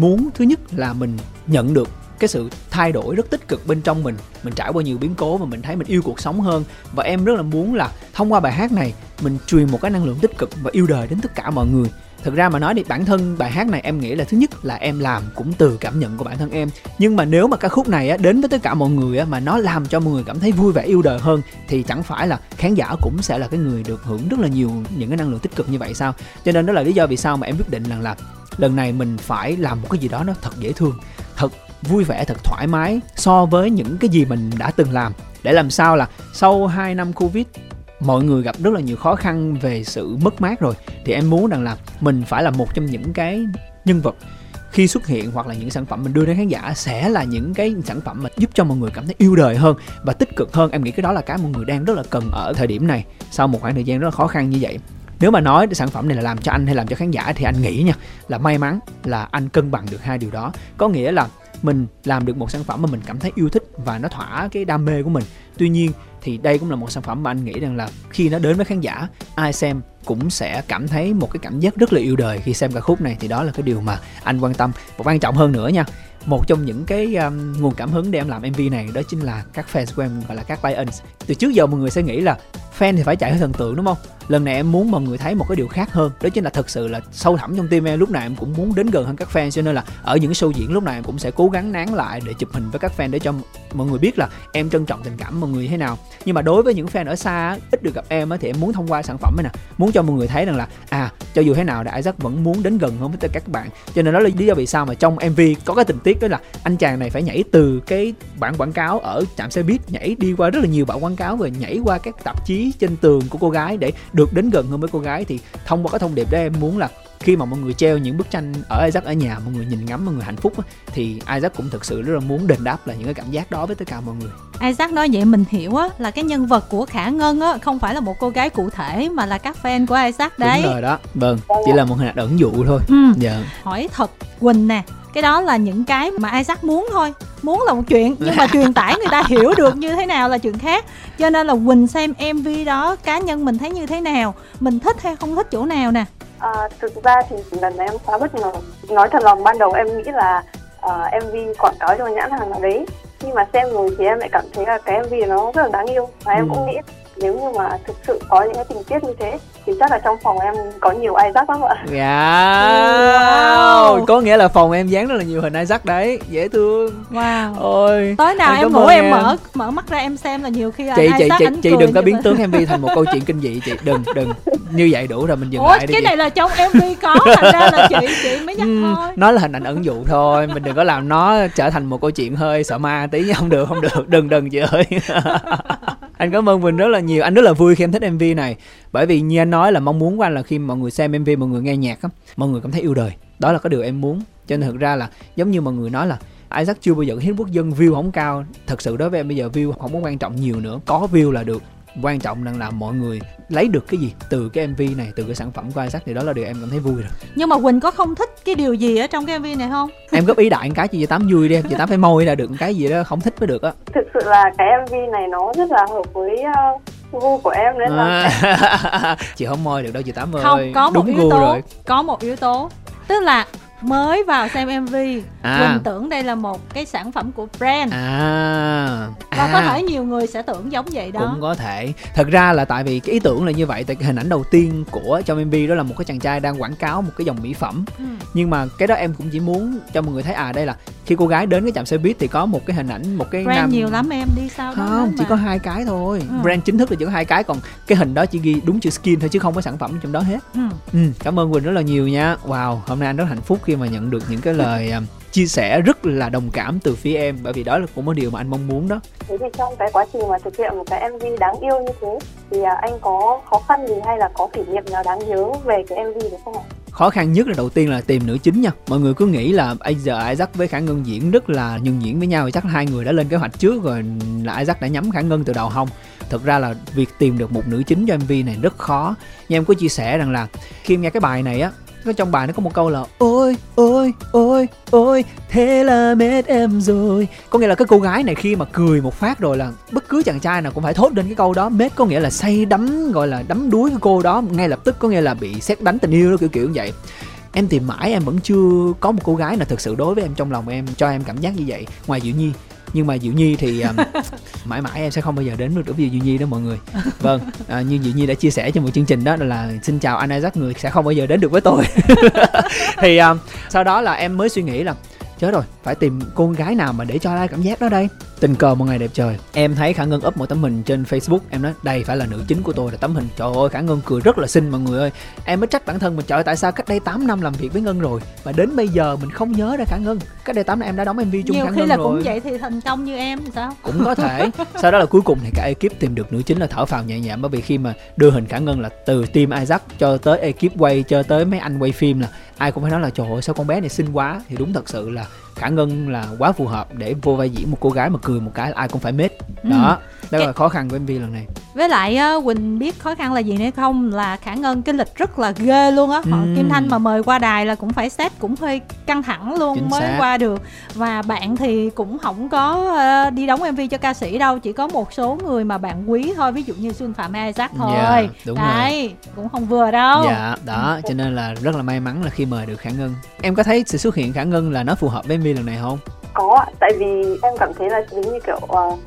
muốn thứ nhất là mình nhận được cái sự thay đổi rất tích cực bên trong mình. Mình trải qua nhiều biến cố và mình thấy mình yêu cuộc sống hơn. Và em rất là muốn là thông qua bài hát này mình truyền một cái năng lượng tích cực và yêu đời đến tất cả mọi người. Thực ra mà nói thì bản thân bài hát này em nghĩ là thứ nhất là em làm cũng từ cảm nhận của bản thân em. Nhưng mà nếu mà ca khúc này á, đến với tất cả mọi người á, mà nó làm cho mọi người cảm thấy vui vẻ yêu đời hơn thì chẳng phải là khán giả cũng sẽ là cái người được hưởng rất là nhiều những cái năng lượng tích cực như vậy sao? Cho nên đó là lý do vì sao mà em quyết định rằng là lần này mình phải làm một cái gì đó nó thật dễ thương, thật vui vẻ, thật thoải mái so với những cái gì mình đã từng làm. Để làm sao là sau 2 năm covid, mọi người gặp rất là nhiều khó khăn về sự mất mát rồi. Thì em muốn rằng là mình phải là một trong những cái nhân vật khi xuất hiện hoặc là những sản phẩm mình đưa đến khán giả sẽ là những cái sản phẩm mà giúp cho mọi người cảm thấy yêu đời hơn và tích cực hơn. Em nghĩ cái đó là cái mọi người đang rất là cần ở thời điểm này sau một khoảng thời gian rất là khó khăn như vậy nếu mà nói sản phẩm này là làm cho anh hay làm cho khán giả thì anh nghĩ nha là may mắn là anh cân bằng được hai điều đó. Có nghĩa là mình làm được một sản phẩm mà mình cảm thấy yêu thích và nó thỏa cái đam mê của mình. Tuy nhiên thì đây cũng là một sản phẩm mà anh nghĩ rằng là khi nó đến với khán giả ai xem cũng sẽ cảm thấy một cái cảm giác rất là yêu đời khi xem ca khúc này. Thì đó là cái điều mà anh quan tâm. Và quan trọng hơn nữa nha một trong những cái um, nguồn cảm hứng để em làm mv này đó chính là các fans của em gọi là các lions từ trước giờ mọi người sẽ nghĩ là fan thì phải chạy theo thần tượng, đúng không? Lần này em muốn mọi người thấy một cái điều khác hơn, đó chính là thật sự là sâu thẳm trong tim em. Lúc nào em cũng muốn đến gần hơn các fan, cho nên là ở những show diễn, lúc nào em cũng sẽ cố gắng nán lại để chụp hình với các fan để cho mọi người biết là em trân trọng tình cảm mọi người thế nào. Nhưng mà đối với những fan ở xa ít được gặp em thì em muốn thông qua sản phẩm này nè, muốn cho mọi người thấy rằng là à cho dù thế nào đại Isaac vẫn muốn đến gần hơn với tất cả các bạn. Cho nên đó là lý do vì sao mà trong mv có cái tình tiết đó là anh chàng này phải nhảy từ cái bản quảng cáo ở trạm xe buýt, nhảy đi qua rất là nhiều bản quảng cáo rồi nhảy qua các tạp chí trên tường của cô gái để được đến gần hơn với cô gái thì thông qua cái thông điệp đó em muốn là khi mà mọi người treo những bức tranh ở Isaac ở nhà mọi người nhìn ngắm mọi người hạnh phúc thì Isaac cũng thực sự rất là muốn đền đáp là những cái cảm giác đó với tất cả mọi người. Isaac nói vậy mình hiểu á là cái nhân vật của Khả Ngân á không phải là một cô gái cụ thể mà là các fan của Isaac đấy. đúng rồi đó vâng chỉ là một hình ảnh ẩn dụ thôi. Ừ. dạ. Hỏi thật Quỳnh nè cái đó là những cái mà Isaac muốn thôi muốn là một chuyện nhưng mà truyền tải người ta hiểu được như thế nào là chuyện khác. Cho nên là Quỳnh xem MV đó cá nhân mình thấy như thế nào mình thích hay không thích chỗ nào nè? À, thực ra thì lần này em khá bất ngờ. Nói thật lòng ban đầu em nghĩ là uh, à, MV quảng cáo cho nhãn hàng nào đấy. Khi mà xem rồi thì em lại cảm thấy là cái MV nó rất là đáng yêu. Và em ừ. cũng nghĩ nếu như mà thực sự có những cái tình tiết như thế thì chắc là trong phòng em có nhiều Isaac lắm ạ. Dạ. Wow. Có nghĩa là phòng em dán rất là nhiều hình Isaac đấy, dễ thương. Wow. Ôi. Tối nào em ngủ em, em mở mở mắt ra em xem là nhiều khi chị chị chị chị đừng có biến tướng MV thành một câu chuyện kinh dị chị, đừng đừng như vậy đủ rồi mình dừng Ủa, lại đi. cái này là trong MV có [LAUGHS] thành ra là chị chị mới nhắc ừ, thôi. Nó là hình ảnh ẩn dụ thôi, mình đừng có làm nó trở thành một câu chuyện hơi sợ ma tí nha, không được không được, đừng đừng chị ơi. [LAUGHS] anh cảm ơn mình rất là nhiều. Anh rất là vui khi em thích mv này. Bởi vì như anh nói là mong muốn của anh là khi mọi người xem mv mọi người nghe nhạc á, mọi người cảm thấy yêu đời. Đó là cái điều em muốn. Cho nên thực ra là giống như mọi người nói là Isaac chưa bao giờ hit quốc dân view không cao. Thật sự đối với em bây giờ view không có quan trọng nhiều nữa. Có view là được quan trọng rằng là mọi người lấy được cái gì từ cái MV này từ cái sản phẩm của Isaac thì đó là điều em cảm thấy vui rồi. Nhưng mà Quỳnh có không thích cái điều gì ở trong cái mv này không? Em góp ý đại cái chị tám vui đi chị tám phải môi ra được cái gì đó không thích mới được á. Thực sự là cái mv này nó rất là hợp với uh, gu của em nên là à. [LAUGHS] chị không môi được đâu chị tám ơi. không có một đúng yếu tố rồi. có một yếu tố. Tức là mới vào xem mv à. mình tưởng đây là một cái sản phẩm của brand à và à. có thể nhiều người sẽ tưởng giống vậy đó cũng có thể thật ra là tại vì cái ý tưởng là như vậy tại cái hình ảnh đầu tiên của trong mv đó là một cái chàng trai đang quảng cáo một cái dòng mỹ phẩm ừ. nhưng mà cái đó em cũng chỉ muốn cho mọi người thấy à đây là khi cô gái đến cái trạm xe buýt thì có một cái hình ảnh một cái brand nam... nhiều lắm em đi sao không đó chỉ có hai cái thôi ừ. brand chính thức là chỉ có hai cái còn cái hình đó chỉ ghi đúng chữ skin thôi chứ không có sản phẩm trong đó hết ừ. Ừ, cảm ơn quỳnh rất là nhiều nha wow hôm nay anh rất hạnh phúc khi mà nhận được những cái lời à, chia sẻ rất là đồng cảm từ phía em bởi vì đó là cũng một điều mà anh mong muốn đó. Thế thì trong cái quá trình mà thực hiện một cái mv đáng yêu như thế thì à, anh có khó khăn gì hay là có kỷ niệm nào đáng nhớ về cái mv được không ạ? Khó khăn nhất là đầu tiên là tìm nữ chính nha. Mọi người cứ nghĩ là bây giờ Isaac với Khả Ngân diễn rất là nhân diễn với nhau. Thì chắc hai người đã lên kế hoạch trước rồi là Isaac đã nhắm Khả Ngân từ đầu không thực ra là việc tìm được một nữ chính cho MV này rất khó. Nhưng em có chia sẻ rằng là khi em nghe cái bài này á cái trong bài nó có một câu là, ôi ôi ôi ôi, thế là mệt em rồi. Có nghĩa là cái cô gái này khi mà cười một phát rồi là bất cứ chàng trai nào cũng phải thốt lên cái câu đó. Mết có nghĩa là say đắm, gọi là đắm đuối cái cô đó. Ngay lập tức có nghĩa là bị xét đánh tình yêu đó, kiểu kiểu như vậy. Em tìm mãi em vẫn chưa có một cô gái nào thực sự đối với em trong lòng em, cho em cảm giác như vậy. Ngoài diệu nhi nhưng mà diệu nhi thì um, [LAUGHS] mãi mãi em sẽ không bao giờ đến được với diệu nhi đó mọi người. Vâng à, như diệu nhi đã chia sẻ trong một chương trình đó là xin chào anh Isaac người sẽ không bao giờ đến được với tôi. [LAUGHS] Thì um, sau đó là em mới suy nghĩ là chết rồi phải tìm cô gái nào mà để cho ai cảm giác đó đây? Tình cờ một ngày đẹp trời. Em thấy khả ngân up một tấm hình trên facebook. Em nói đây phải là nữ chính của tôi là tấm hình. Trời ơi khả ngân cười rất là xinh mọi người ơi. Em mới trách bản thân mình trời tại sao cách đây 8 năm làm việc với ngân rồi mà đến bây giờ mình không nhớ ra khả ngân? Cách đây 8 năm em đã đóng mv chung nhiều khả khi ngân là rồi. cũng vậy thì thành công như em sao? Cũng có thể. [LAUGHS] Sau đó là cuối cùng thì cả ekip tìm được nữ chính là thở phào nhẹ nhõm bởi vì khi mà đưa hình khả ngân là từ team isaac cho tới ekip quay cho tới mấy anh quay phim là ai cũng phải nói là trời ơi sao con bé này xinh quá? Thì đúng thật sự là khả ngân là quá phù hợp để vô vai diễn một cô gái mà cười một cái là ai cũng phải mết. Ừ. đó đó là khó khăn của mv lần này. Với lại uh, quỳnh biết khó khăn là gì nữa không? Là khả ngân cái lịch rất là ghê luôn á. Họ ừ. kim thanh mà mời qua đài là cũng phải set cũng hơi căng thẳng luôn Chính mới xác. qua được. Và bạn thì cũng không có uh, đi đóng mv cho ca sĩ đâu chỉ có một số người mà bạn quý thôi ví dụ như xuân phạm isaac thôi. dạ, đúng đấy rồi. cũng không vừa đâu. Dạ đó cho nên là rất là may mắn là khi mời được khả ngân. Em có thấy sự xuất hiện khả ngân là nó phù hợp với mv lần này không? Có tại vì em cảm thấy là giống như kiểu uh,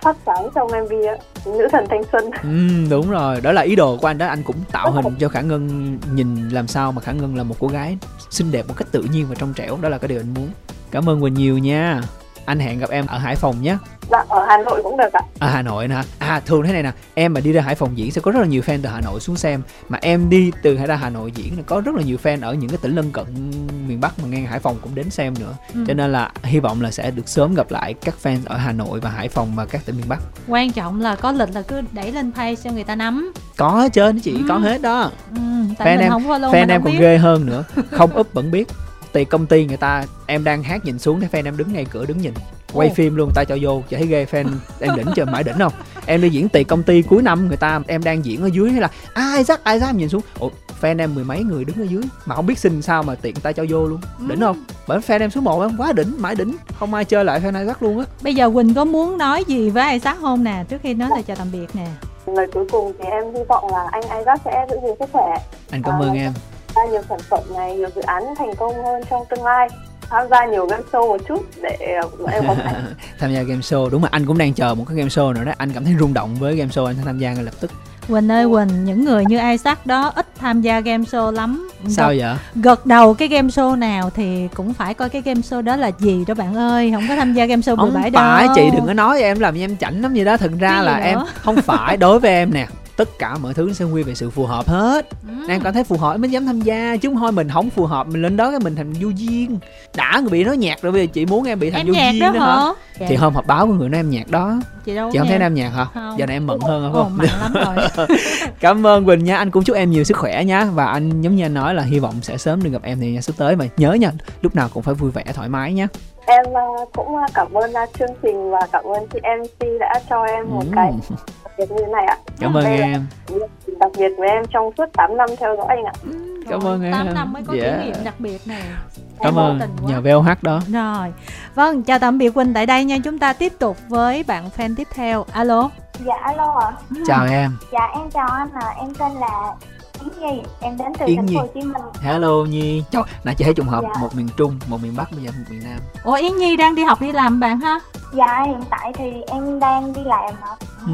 phát sáng trong MV á nữ thần thanh xuân. Ừ, đúng rồi. Đó là ý đồ của anh đó. Anh cũng tạo hình cho khả ngân nhìn làm sao mà khả ngân là một cô gái xinh đẹp một cách tự nhiên và trong trẻo. Đó là cái điều anh muốn. Cảm ơn quỳnh nhiều nha anh hẹn gặp em ở hải phòng nhé. Dạ ở hà nội cũng được ạ. À hà nội nè. À thường thế này nè em mà đi ra hải phòng diễn sẽ có rất là nhiều fan từ hà nội xuống xem. Mà em đi từ ra hà nội diễn là có rất là nhiều fan ở những cái tỉnh lân cận miền bắc mà ngang hải phòng cũng đến xem nữa. Ừ. cho nên là hy vọng là sẽ được sớm gặp lại các fan ở hà nội và hải phòng và các tỉnh miền bắc. Quan trọng là có lịch là cứ đẩy lên page cho người ta nắm. Có hết trơn chị ừ. có hết đó. Ừ, fan em không fan em còn biết. ghê hơn nữa. Không up vẫn biết [LAUGHS] thì công ty người ta em đang hát nhìn xuống thấy fan em đứng ngay cửa đứng nhìn. Quay oh. phim luôn tay cho vô chị thấy ghê fan em đỉnh chờ mãi đỉnh không? Em đi diễn tiệc công ty cuối năm người ta em đang diễn ở dưới hay là ai dắt ai dắt nhìn xuống. Ủa fan em mười mấy người đứng ở dưới? Mà không biết xin sao mà tiện tay cho vô luôn. Ừ. đỉnh không? Bởi fan em số 1 em quá đỉnh mãi đỉnh. Không ai chơi lại fan Isaac luôn á. Bây giờ quỳnh có muốn nói gì với Isaac không nè? Trước khi nói lời chào tạm biệt nè. Lời cuối cùng thì em hy vọng là anh Isaac sẽ giữ gìn sức khỏe. Anh cảm à, ơn em ra nhiều sản phẩm này nhiều dự án thành công hơn trong tương lai. Tham gia nhiều game show một chút để em có thể [LAUGHS] tham gia game show đúng mà anh cũng đang chờ một cái game show nữa đó. Anh cảm thấy rung động với game show anh sẽ tham gia ngay lập tức. Quỳnh ơi Quỳnh, những người như Isaac đó ít tham gia game show lắm. Sao vậy? Gật đầu cái game show nào thì cũng phải coi cái game show đó là gì đó bạn ơi Không có tham gia game show bừa bãi đâu. phải, chị đừng có nói em làm như em chảnh lắm vậy đó. Thực ra là nữa? em không phải đối với em nè tất cả mọi thứ sẽ quy về sự phù hợp hết ừ. em cảm thấy phù hợp mới dám tham gia chứ không thôi mình không phù hợp mình lên đó cái mình thành vô duyên đã người bị nói nhạc rồi bây giờ chị muốn em bị thành em vô duyên đó hả, hả? Dạ. thì hôm họp báo của người nói em nhạc đó chị đâu chị không nghe. thấy em nhạc hả không. giờ này em mận hơn không Ồ, lắm rồi. [LAUGHS] cảm ơn quỳnh nha anh cũng chúc em nhiều sức khỏe nha và anh giống như anh nói là hy vọng sẽ sớm được gặp em thì sắp tới mà nhớ nha lúc nào cũng phải vui vẻ thoải mái nhé em ờ, cũng ờ, cảm ơn uh, chương trình và cảm ơn chị MC đã cho em một ừ. cái [LAUGHS] biệt như thế này ạ. Cảm ơn Đây em. đặc biệt với em trong suốt 8 năm theo dõi anh ạ. Cảm ơn em. 8 năm mới có yeah. kỷ niệm đặc biệt này. Cảm ơn nhờ VOH đó. Rồi. Vâng chào tạm biệt Quỳnh tại đây nha. Chúng ta tiếp tục với bạn fan tiếp theo. Alo. Dạ alo ạ. Chào em. Dạ em chào anh à em tên là Yến Nhi, em đến từ thành phố Hồ Chí Minh. Hello Nhi. Trời, nãy chị thấy trùng hợp dạ. một miền Trung, một miền Bắc bây giờ một miền Nam. Ủa Yến Nhi đang đi học đi làm bạn ha? Dạ hiện tại thì em đang đi làm ạ. Ừ.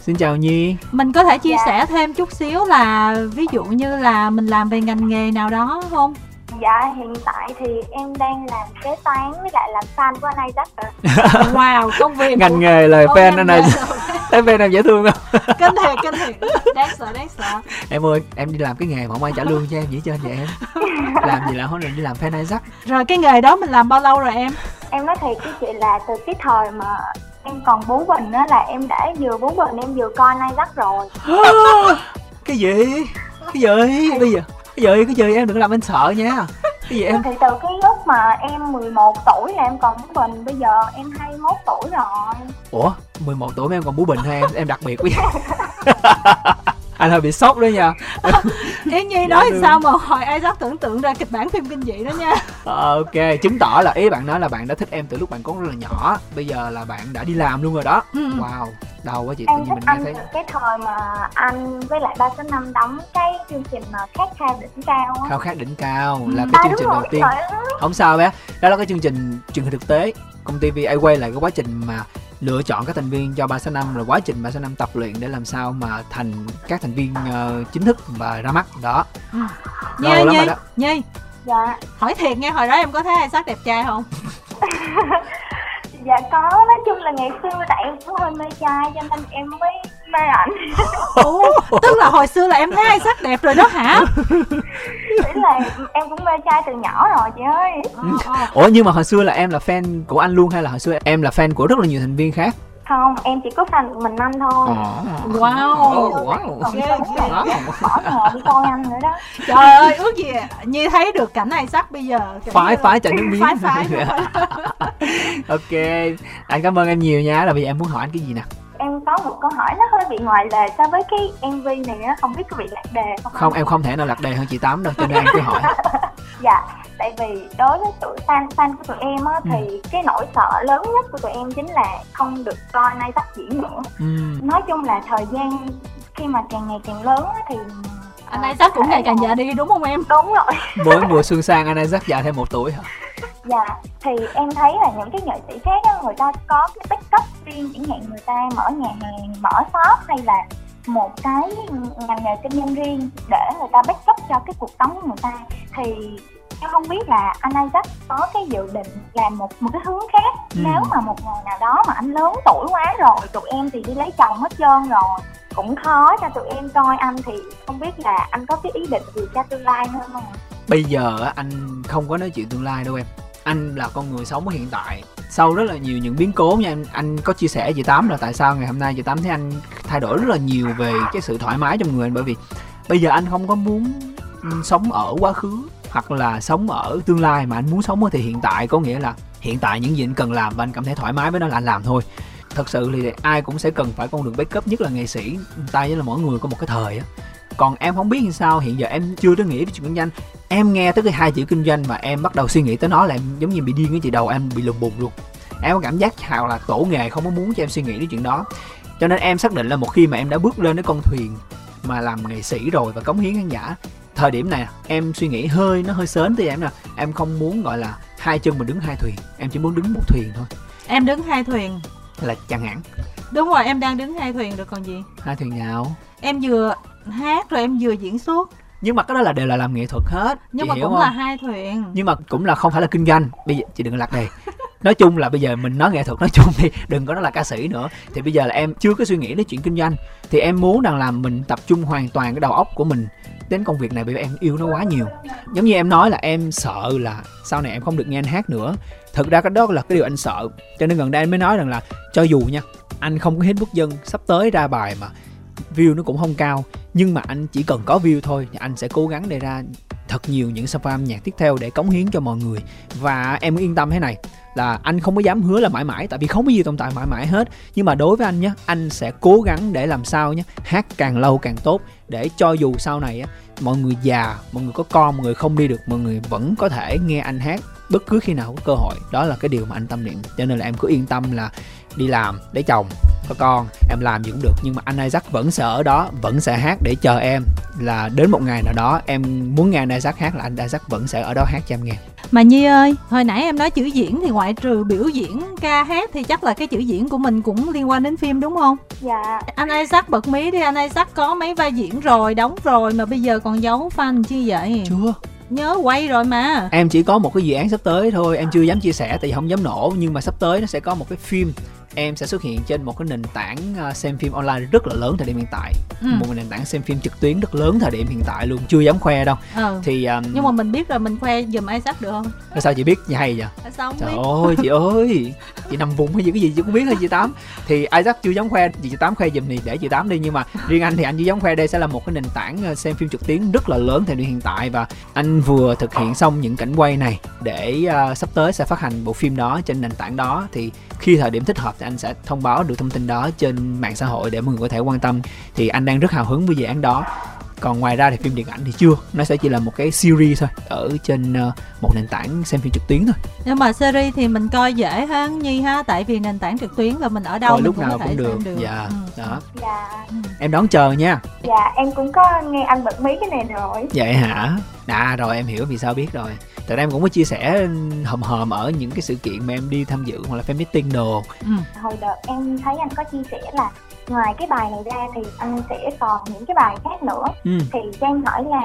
Xin chào Nhi. Mình có thể chia dạ. sẻ thêm chút xíu là ví dụ như là mình làm về ngành nghề nào đó không? Dạ hiện tại thì em đang làm kế toán với lại làm fan của anh Isaac rồi. wow, công việc ngành nghề là fan anh này. Thấy fan em dễ thương không? [LAUGHS] kinh thiệt, kinh thiệt. Đáng sợ, đáng sợ. Em ơi, em đi làm cái nghề mà không ai trả lương cho em vậy trên vậy em. Làm gì là không định đi làm fan Isaac. Rồi cái nghề đó mình làm bao lâu rồi em? Em nói thiệt với chị là từ cái thời mà em còn bú bình á là em đã vừa bú bình em vừa coi Isaac rồi. [GASPS] cái gì? Cái gì? Bây giờ cái gì? Cái gì? Em đừng làm anh sợ nha. Cái gì em? Thì từ cái lúc mà em 11 tuổi là em còn bú bình bây giờ em 21 tuổi rồi. Ủa? 11 tuổi mà em còn bú bình hay em? Em đặc biệt quá [LAUGHS] anh hơi bị sốc đó nha. [LAUGHS] Yến Nhi nói dạ, sao mà hồi ai rất tưởng tượng ra kịch bản phim kinh dị đó nha. [LAUGHS] Ờ, ok chứng tỏ là ý bạn nói là bạn đã thích em từ lúc bạn còn rất là nhỏ. Bây giờ là bạn đã đi làm luôn rồi đó. Ừ. wow đau quá chị em tự nhiên mình nghe thấy. cái thời mà anh với lại ba số năm đóng cái chương trình mà khát khao đỉnh cao khao khát đỉnh cao là ừ. cái à, chương trình đầu tiên. không sao bé đó là cái chương trình truyền hình thực tế. Công ty VA quay lại cái quá trình mà lựa chọn các thành viên cho 365 là quá trình 365 tập luyện để làm sao mà thành các thành viên uh, chính thức và ra mắt đó. Ừ. Nhi, Nhi, Nhi, Nhi. Dạ. Hỏi thiệt nghe hồi đó em có thấy ai sắc đẹp trai không? [LAUGHS] dạ có. Nói chung là ngày xưa tại em cũng hơi mê trai cho nên em mới mê ảnh. Ủa, tức là hồi xưa là em thấy ai sắc đẹp rồi đó hả? Ý là em cũng mê trai từ nhỏ rồi chị ơi. Ủa nhưng mà hồi xưa là em là fan của anh luôn hay là hồi xưa em là fan của rất là nhiều thành viên khác không em chỉ có fan mình anh thôi. À. wow. Wow. Còn ghê, ghê. bỏ nhà đi coi anh nữa đó. Trời ơi ước gì như thấy được cảnh này sắc bây giờ phái phái chạy nước miếng phái phái ok. Anh cảm ơn em nhiều nha. Là bây giờ em muốn hỏi anh cái gì nè có một câu hỏi nó hơi bị ngoài lề so với cái mv này á không biết có bị lạc đề không không em không thể nào lạc đề hơn chị tám đâu cho nên em cứ hỏi [LAUGHS] dạ tại vì đối với tụi fan fan của tụi em á ừ. thì cái nỗi sợ lớn nhất của tụi em chính là không được coi nay tắt diễn nữa ừ. nói chung là thời gian khi mà càng ngày càng lớn á thì anh Isaac cũng ngày càng già đi đúng không em? Đúng rồi. Mỗi mùa xuân sang anh Isaac già thêm một tuổi hả? Dạ thì em thấy là những cái nghệ sĩ khác á, người ta có cái backup riêng chẳng hạn người ta mở nhà hàng mở shop hay là một cái ngành nghề kinh doanh riêng để người ta backup cho cái cuộc sống của người ta. Thì em không biết là anh Isaac có cái dự định làm một một cái hướng khác. Ừ. nếu mà một ngày nào đó mà anh lớn tuổi quá rồi tụi em thì đi lấy chồng hết trơn rồi cũng khó cho tụi em coi anh thì không biết là anh có cái ý định gì cho tương lai hơn không bây giờ anh không có nói chuyện tương lai đâu em. Anh là con người sống ở hiện tại. Sau rất là nhiều những biến cố nha anh anh có chia sẻ chị tám là tại sao ngày hôm nay chị tám thấy anh thay đổi rất là nhiều về cái sự thoải mái trong người anh? Bởi vì bây giờ anh không có muốn sống ở quá khứ hoặc là sống ở tương lai mà anh muốn sống ở thì hiện tại có nghĩa là hiện tại những gì anh cần làm và anh cảm thấy thoải mái với nó là anh làm thôi. Thật sự thì ai cũng sẽ cần phải con đường backup nhất là nghệ sĩ. Tay với là mỗi người có một cái thời á. Còn em không biết như sao, hiện giờ em chưa có nghĩ đến chuyện kinh doanh. Em nghe tới cái hai chữ kinh doanh mà em bắt đầu suy nghĩ tới nó là em giống như bị điên cái chị đầu em bị lùng bùng luôn. Em có cảm giác hào là tổ nghề không có muốn cho em suy nghĩ đến chuyện đó. Cho nên em xác định là một khi mà em đã bước lên cái con thuyền mà làm nghệ sĩ rồi và cống hiến khán giả thời điểm này em suy nghĩ hơi nó hơi sớm thì em nè. Em không muốn gọi là hai chân mình đứng hai thuyền. Em chỉ muốn đứng một thuyền thôi. Em đứng hai thuyền. Là chẳng hạn đúng rồi em đang đứng hai thuyền rồi còn gì? Hai thuyền nào? Em vừa hát rồi em vừa diễn xuất. Nhưng mà cái đó là đều là làm nghệ thuật hết. Nhưng mà cũng không? là hai thuyền. Nhưng mà cũng là không phải là kinh doanh. Bây giờ chị đừng lạc đề. Nói chung là bây giờ mình nói nghệ thuật nói chung thì đừng có nói là ca sĩ nữa. Thì bây giờ là em chưa có suy nghĩ đến chuyện kinh doanh. Thì em muốn rằng là mình tập trung hoàn toàn cái đầu óc của mình đến công việc này bởi vì em yêu nó quá nhiều. Giống như em nói là em sợ là sau này em không được nghe anh hát nữa. Thực ra cái đó là cái điều anh sợ. Cho nên gần đây anh mới nói rằng là cho dù nha, anh không có hết bức dân sắp tới ra bài mà view nó cũng không cao, nhưng mà anh chỉ cần có view thôi thì anh sẽ cố gắng để ra thật nhiều những sản phẩm nhạc tiếp theo để cống hiến cho mọi người. Và em yên tâm thế này là anh không có dám hứa là mãi mãi, tại vì không có gì tồn tại mãi mãi hết. Nhưng mà đối với anh nhé anh sẽ cố gắng để làm sao nhé hát càng lâu càng tốt, để cho dù sau này á, mọi người già, mọi người có con, mọi người không đi được, mọi người vẫn có thể nghe anh hát bất cứ khi nào có cơ hội. Đó là cái điều mà anh tâm niệm. Cho nên là em cứ yên tâm là đi làm để chồng có con em làm gì cũng được nhưng mà anh Isaac vẫn sẽ ở đó vẫn sẽ hát để chờ em là đến một ngày nào đó em muốn nghe anh Isaac hát là anh Isaac vẫn sẽ ở đó hát cho em nghe mà Nhi ơi, hồi nãy em nói chữ diễn thì ngoại trừ biểu diễn ca hát thì chắc là cái chữ diễn của mình cũng liên quan đến phim đúng không? Dạ. Anh Isaac bật mí đi, anh Isaac có mấy vai diễn rồi, đóng rồi mà bây giờ còn giấu fan chi vậy? Chưa nhớ quay rồi mà em chỉ có một cái dự án sắp tới thôi em chưa dám chia sẻ tại vì không dám nổ nhưng mà sắp tới nó sẽ có một cái phim em sẽ xuất hiện trên một cái nền tảng ờ, xem phim online rất là lớn thời điểm hiện tại. Ừ. một nền tảng xem phim trực tuyến rất lớn thời điểm hiện tại luôn chưa dám khoe đâu. Ừ. thì um... nhưng mà mình biết rồi mình khoe giùm ai sắp được không? Sao chị biết như hay vậy? Sao trời biết? ơi chị [LAUGHS] ơi. Chị nằm vùng hay gì cái gì chị cũng biết hay chị tám. Thì Isaac chưa dám khoe chị tám khoe giùm thì để chị tám đi. Nhưng mà riêng anh thì anh chưa dám khoe đây sẽ là một cái nền tảng ờ, xem phim trực tuyến rất là lớn thời điểm hiện tại. Và anh vừa thực hiện xong những cảnh quay này để uh, sắp tới sẽ phát hành bộ phim đó trên nền tảng đó. Thì khi thời điểm thích hợp thì anh sẽ thông báo được thông tin đó trên mạng xã hội để mọi người có thể quan tâm. Thì anh đang rất hào hứng với dự án đó. Còn ngoài ra thì phim điện ảnh thì chưa. Nó sẽ chỉ là một cái series thôi ở trên uh, một nền tảng xem phim trực tuyến thôi. Nhưng mà series thì mình coi dễ hơn nhi ha tại vì nền tảng trực tuyến là mình ở đâu coi mình lúc cũng nào có thể cũng được. xem được. dạ ừ. đó. Dạ. Em đón chờ nha. Dạ em cũng có nghe anh bật mấy cái này rồi. Vậy hả? Đã rồi em hiểu vì sao biết rồi tại em cũng có chia sẻ hòm hòm ở những cái sự kiện mà em đi tham dự hoặc là fan meeting đồ ừ. hồi đợt em thấy anh có chia sẻ là ngoài cái bài này ra thì anh sẽ còn những cái bài khác nữa ừ. thì Trang hỏi là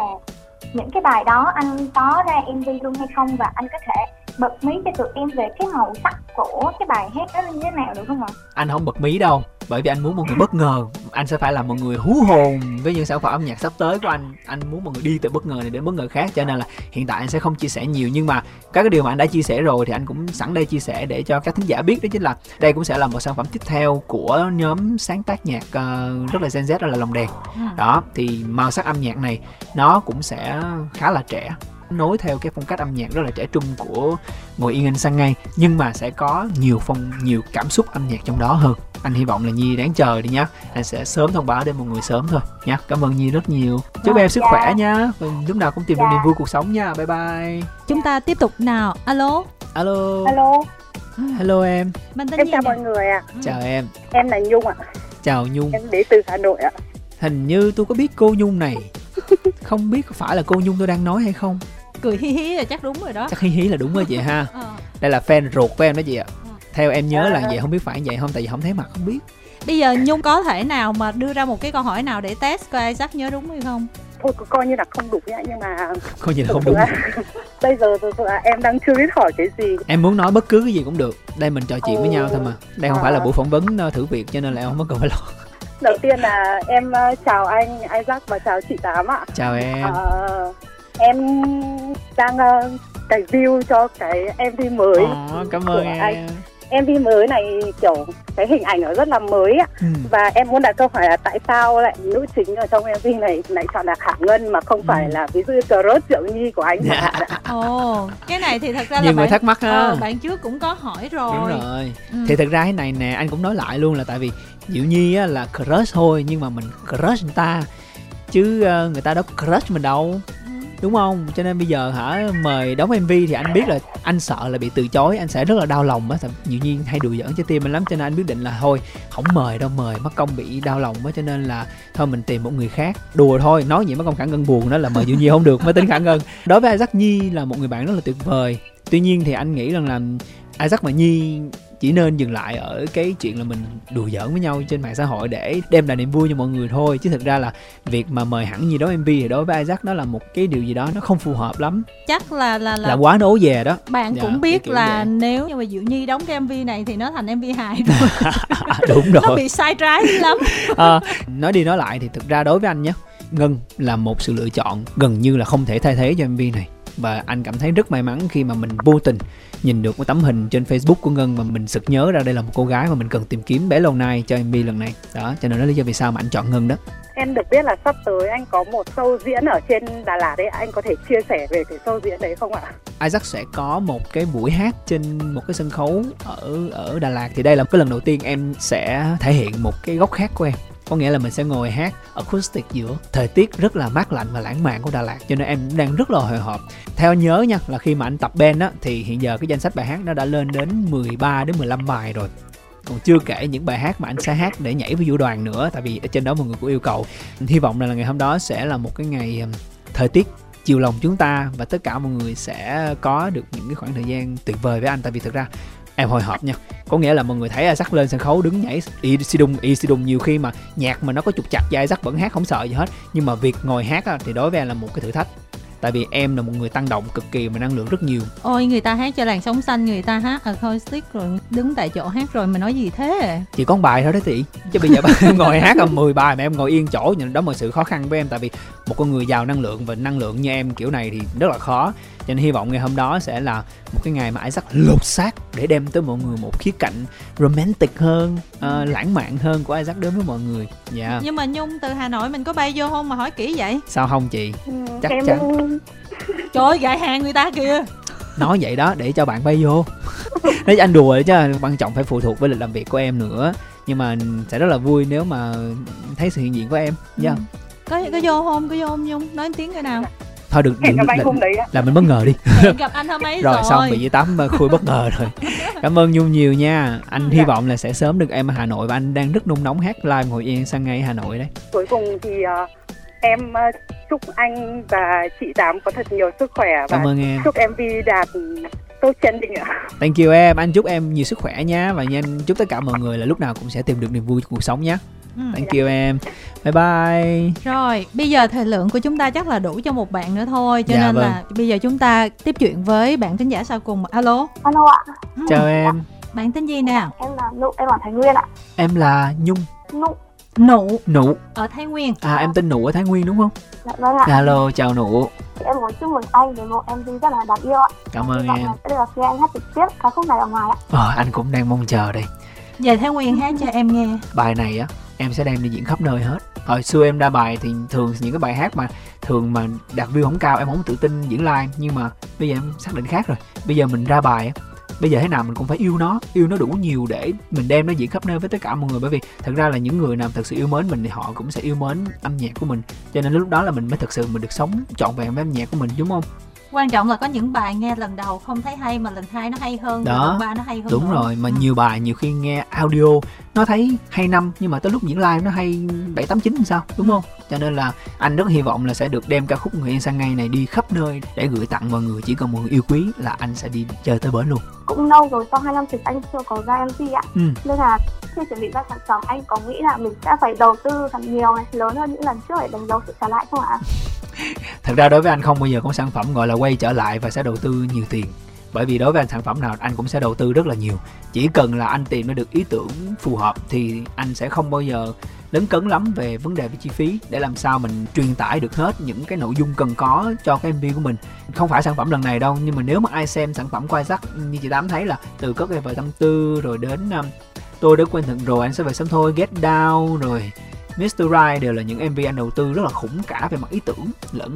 những cái bài đó anh có ra MV luôn hay không và anh có thể bật mí cho tụi em về cái màu sắc của cái bài hát đó như thế nào được không ạ? Anh không bật mí đâu bởi vì anh muốn mọi người bất ngờ. Anh sẽ phải làm mọi người hú hồn với những sản phẩm âm nhạc sắp tới của anh. Anh muốn mọi người đi từ bất ngờ này đến bất ngờ khác. Cho nên là hiện tại anh sẽ không chia sẻ nhiều. Nhưng mà các cái điều mà anh đã chia sẻ rồi thì anh cũng sẵn đây chia sẻ để cho các thính giả biết đó chính là đây cũng sẽ là một sản phẩm tiếp theo của nhóm sáng tác nhạc uh, rất là Gen Z đó là lồng đèn. Ừ. đó thì màu sắc âm nhạc này nó cũng sẽ khá là trẻ nối theo cái phong cách âm nhạc rất là trẻ trung của ngồi yên anh sang ngay nhưng mà sẽ có nhiều phong nhiều cảm xúc âm nhạc trong đó hơn. Anh hy vọng là nhi đáng chờ đi nhá. Anh sẽ sớm thông báo đến mọi người sớm thôi nhá. Cảm ơn nhi rất nhiều. Chúc em sức dạ. khỏe nhá. Lúc nào cũng tìm được dạ. niềm vui cuộc sống nha. Bye bye. Chúng ta tiếp tục nào. Alo. Alo. Alo. Hello em. Em chào mọi người ạ. À. chào em. Em là nhung ạ. Chào nhung. Em đến từ hà nội ạ. Hình như tôi có biết cô nhung này. Không biết có phải là cô nhung tôi đang nói hay không cười hí hí là chắc đúng rồi đó. Chắc hí hí là đúng rồi chị ha. [LAUGHS] Ờ. đây là fan ruột của em đó chị ạ. Ờ. theo em nhớ là vậy không biết phải vậy không? Tại vì không thấy mặt không biết. Bây giờ nhung có thể nào mà đưa ra một cái câu hỏi nào để test coi isaac nhớ đúng hay không? Thôi coi như là không đúng nhá nhưng mà [LAUGHS] coi như là không đúng. [LAUGHS] bây giờ thực là em đang chưa biết hỏi cái gì. Em muốn nói bất cứ cái gì cũng được. Đây mình trò chuyện ừ. với nhau thôi mà. Đây không à. phải là buổi phỏng vấn ờ, thử việc cho nên là em không có cần phải lo đầu tiên là em chào anh Isaac và chào chị Tám ạ. Chào em. À, em đang uh, review cho cái MV mới. Ồ, cảm ơn em. Anh. MV mới này kiểu cái hình ảnh nó rất là mới ạ ừ. và em muốn đặt câu hỏi là tại sao lại nữ chính ở trong MV này lại chọn là Khả Ngân mà không ừ. phải là ví dụ như Crush Diệu Nhi của anh dạ. [LAUGHS] Ồ, cái này thì thật ra Nhiều là người bạn, thắc mắc ha. Ờ, bạn trước cũng có hỏi rồi. Đúng rồi. Ừ. Thì thật ra cái này nè anh cũng nói lại luôn là tại vì Diệu Nhi á, là crush thôi nhưng mà mình crush người ta chứ uh, người ta đâu crush mình đâu đúng không? Cho nên bây giờ hả, mời đóng mv thì anh biết là anh sợ là bị từ chối, anh sẽ rất là đau lòng á. Nhiều nhiên hay đùa giỡn cho tim anh lắm, cho nên anh quyết định là thôi, không mời đâu, mời mất công bị đau lòng á. Cho nên là thôi mình tìm một người khác. Đùa thôi, nói gì mất công khả ngân buồn đó, là mời nhiều nhi không được, mới tính khả ngân. Đối với isaac nhi là một người bạn rất là tuyệt vời. Tuy nhiên thì anh nghĩ rằng là isaac và nhi chỉ nên dừng lại ở cái chuyện là mình đùa giỡn với nhau trên mạng xã hội để đem lại niềm vui cho mọi người thôi. Chứ thực ra là việc mà mời hẳn gì đó mv thì đối với Isaac đó là một cái điều gì đó nó không phù hợp lắm. Chắc là là là, là quá nấu về đó. bạn dạ, cũng biết là vậy. nếu như mà Diệu Nhi đóng cái mv này thì nó thành mv hài [LAUGHS] rồi đúng rồi. nó bị sai trái lắm. À, nói đi nói lại thì thực ra đối với anh nhé ngân là một sự lựa chọn gần như là không thể thay thế cho mv này. Và anh cảm thấy rất may mắn khi mà mình vô tình nhìn được một tấm hình trên Facebook của Ngân mà mình sực nhớ ra đây là một cô gái mà mình cần tìm kiếm bé lâu nay cho MV lần này. Đó cho nên đó lý do vì sao mà anh chọn Ngân đó. Em được biết là sắp tới anh có một show diễn ở trên Đà Lạt đấy. Anh có thể chia sẻ về cái show diễn đấy không ạ? Isaac sẽ có một cái buổi hát trên một cái sân khấu ở ở Đà Lạt. Thì đây là cái lần đầu tiên em sẽ thể hiện một cái góc khác của em có nghĩa là mình sẽ ngồi hát acoustic giữa thời tiết rất là mát lạnh và lãng mạn của Đà Lạt, cho nên em đang rất là hồi hộp. Theo nhớ nha, là khi mà anh tập band á, thì hiện giờ cái danh sách bài hát nó đã lên đến 13 đến 15 bài rồi. Còn chưa kể những bài hát mà anh sẽ hát để nhảy với vũ đoàn nữa, tại vì ở trên đó mọi người cũng yêu cầu. Hy vọng là ngày hôm đó sẽ là một cái ngày thời tiết chiều lòng chúng ta và tất cả mọi người sẽ có được những cái khoảng thời gian tuyệt vời với anh, tại vì thực ra em hồi hộp nha. Có nghĩa là mọi người thấy Isaac lên sân khấu đứng nhảy y si đùng y si đùng nhiều khi mà nhạc mà nó có trục chặt và Isaac vẫn hát không sợ gì hết. Nhưng mà việc ngồi hát á, thì đối với em là một cái thử thách. Tại vì em là một người tăng động cực kỳ mà năng lượng rất nhiều. Ôi người ta hát cho làn sóng xanh người ta hát acoustic rồi đứng tại chỗ hát rồi mà nói gì thế? Chỉ có một bài thôi đó chị. Chứ bây giờ [LAUGHS] em ngồi hát là 10 bài mà em ngồi yên chỗ đó là sự khó khăn với em. Tại vì một con người giàu năng lượng và năng lượng như em kiểu này thì rất là khó cho nên hy vọng ngày hôm đó sẽ là một cái ngày mà Isaac lột xác để đem tới mọi người một khía cạnh romantic hơn uh, lãng mạn hơn của Isaac đến với mọi người. Dạ. Yeah. nhưng mà nhung từ hà nội mình có bay vô không mà hỏi kỹ vậy? Sao không chị? Ừ, chắc em... chắn. [LAUGHS] Trời ơi gại hàng người ta kìa. Nói vậy đó để cho bạn bay vô. [LAUGHS] Nói anh đùa chứ quan trọng phải phụ thuộc với lịch làm việc của em nữa. Nhưng mà sẽ rất là vui nếu mà thấy sự hiện diện của em. Nha yeah. ừ. có có vô không? Có vô không nhung? Nói tiếng cái nào thôi được hôm đấy là mình bất ngờ đi. [LAUGHS] Gặp anh hôm ấy rồi, rồi. xong bị tám khui bất ngờ rồi. [LAUGHS] Cảm ơn nhung nhiều nha. Anh dạ. hy vọng là sẽ sớm được em ở hà nội và anh đang rất nung nóng hát live ngồi yên sang ngay hà nội đấy. Cuối cùng thì uh, em uh, chúc anh và chị tám có thật nhiều sức khỏe và cảm ơn em. chúc mv đạt tốt chân định ạ thank you em anh chúc em nhiều sức khỏe nha và nhanh chúc tất cả mọi người là lúc nào cũng sẽ tìm được niềm vui trong cuộc sống nhé Ừ. Thank you em. Bye bye. Rồi, bây giờ thời lượng của chúng ta chắc là đủ cho một bạn nữa thôi, cho dạ, nên vâng. là bây giờ chúng ta tiếp chuyện với bạn thính giả sau cùng. Alo. Alo ạ. Ừ. Chào em. Bạn tên gì nào? Em là Nụ, em là Thái Nguyên ạ. Em là Nhung. Nụ. Nụ. Nụ. Ở Thái Nguyên. À em tên Nụ ở Thái Nguyên đúng không? Dạ vâng ạ. Alo, chào Nụ. Em muốn chúc mừng anh về một MV rất là đáng yêu ạ. Cảm ơn em. Đây là khi anh hát trực tiếp ca khúc này ở ngoài ạ. Ờ, anh cũng đang mong chờ đây. Về Thái Nguyên hát cho em nghe. Bài này á, em sẽ đem đi diễn khắp nơi hết hồi xưa em ra bài thì thường những cái bài hát mà thường mà đạt view không cao em không tự tin diễn live nhưng mà bây giờ em xác định khác rồi bây giờ mình ra bài bây giờ thế nào mình cũng phải yêu nó yêu nó đủ nhiều để mình đem nó diễn khắp nơi với tất cả mọi người. Bởi vì thật ra là những người nào thật sự yêu mến mình thì họ cũng sẽ yêu mến âm nhạc của mình. Cho nên lúc đó là mình mới thật sự mình được sống trọn vẹn với âm nhạc của mình, đúng không? Quan trọng là có những bài nghe lần đầu không thấy hay mà lần hai nó hay hơn đó lần ba nó hay hơn đúng nữa. rồi mà ừ. nhiều bài nhiều khi nghe audio nó thấy hay năm nhưng mà tới lúc diễn live nó hay bảy tám chín sao đúng không cho nên là anh rất hy vọng là sẽ được đem ca khúc người yên sang ngay này đi khắp nơi để gửi tặng mọi người chỉ cần mọi người yêu quý là anh sẽ đi chơi tới bến luôn cũng lâu rồi sau hai năm dịch anh chưa có ra mc ạ ừ. nên là khi chuẩn bị ra sản phẩm anh có nghĩ là mình sẽ phải đầu tư thật nhiều này lớn hơn những lần trước để đánh dấu sự trả lại không ạ [LAUGHS] thật ra đối với anh không bao giờ có sản phẩm gọi là quay trở lại và sẽ đầu tư nhiều tiền. Bởi vì đối với anh sản phẩm nào anh cũng sẽ đầu tư rất là nhiều. Chỉ cần là anh tìm được ý tưởng phù hợp thì anh sẽ không bao giờ lấn cấn lắm về vấn đề về chi phí để làm sao mình truyền tải được hết những cái nội dung cần có cho cái mv của mình. Không phải sản phẩm lần này đâu nhưng mà nếu mà ai xem sản phẩm của Isaac như chị tám thấy là từ cất về tâm tư rồi đến um, tôi đã quen thận rồi anh sẽ về sớm thôi get down rồi Mr. Right đều là những MV anh đầu tư rất là khủng cả về mặt ý tưởng lẫn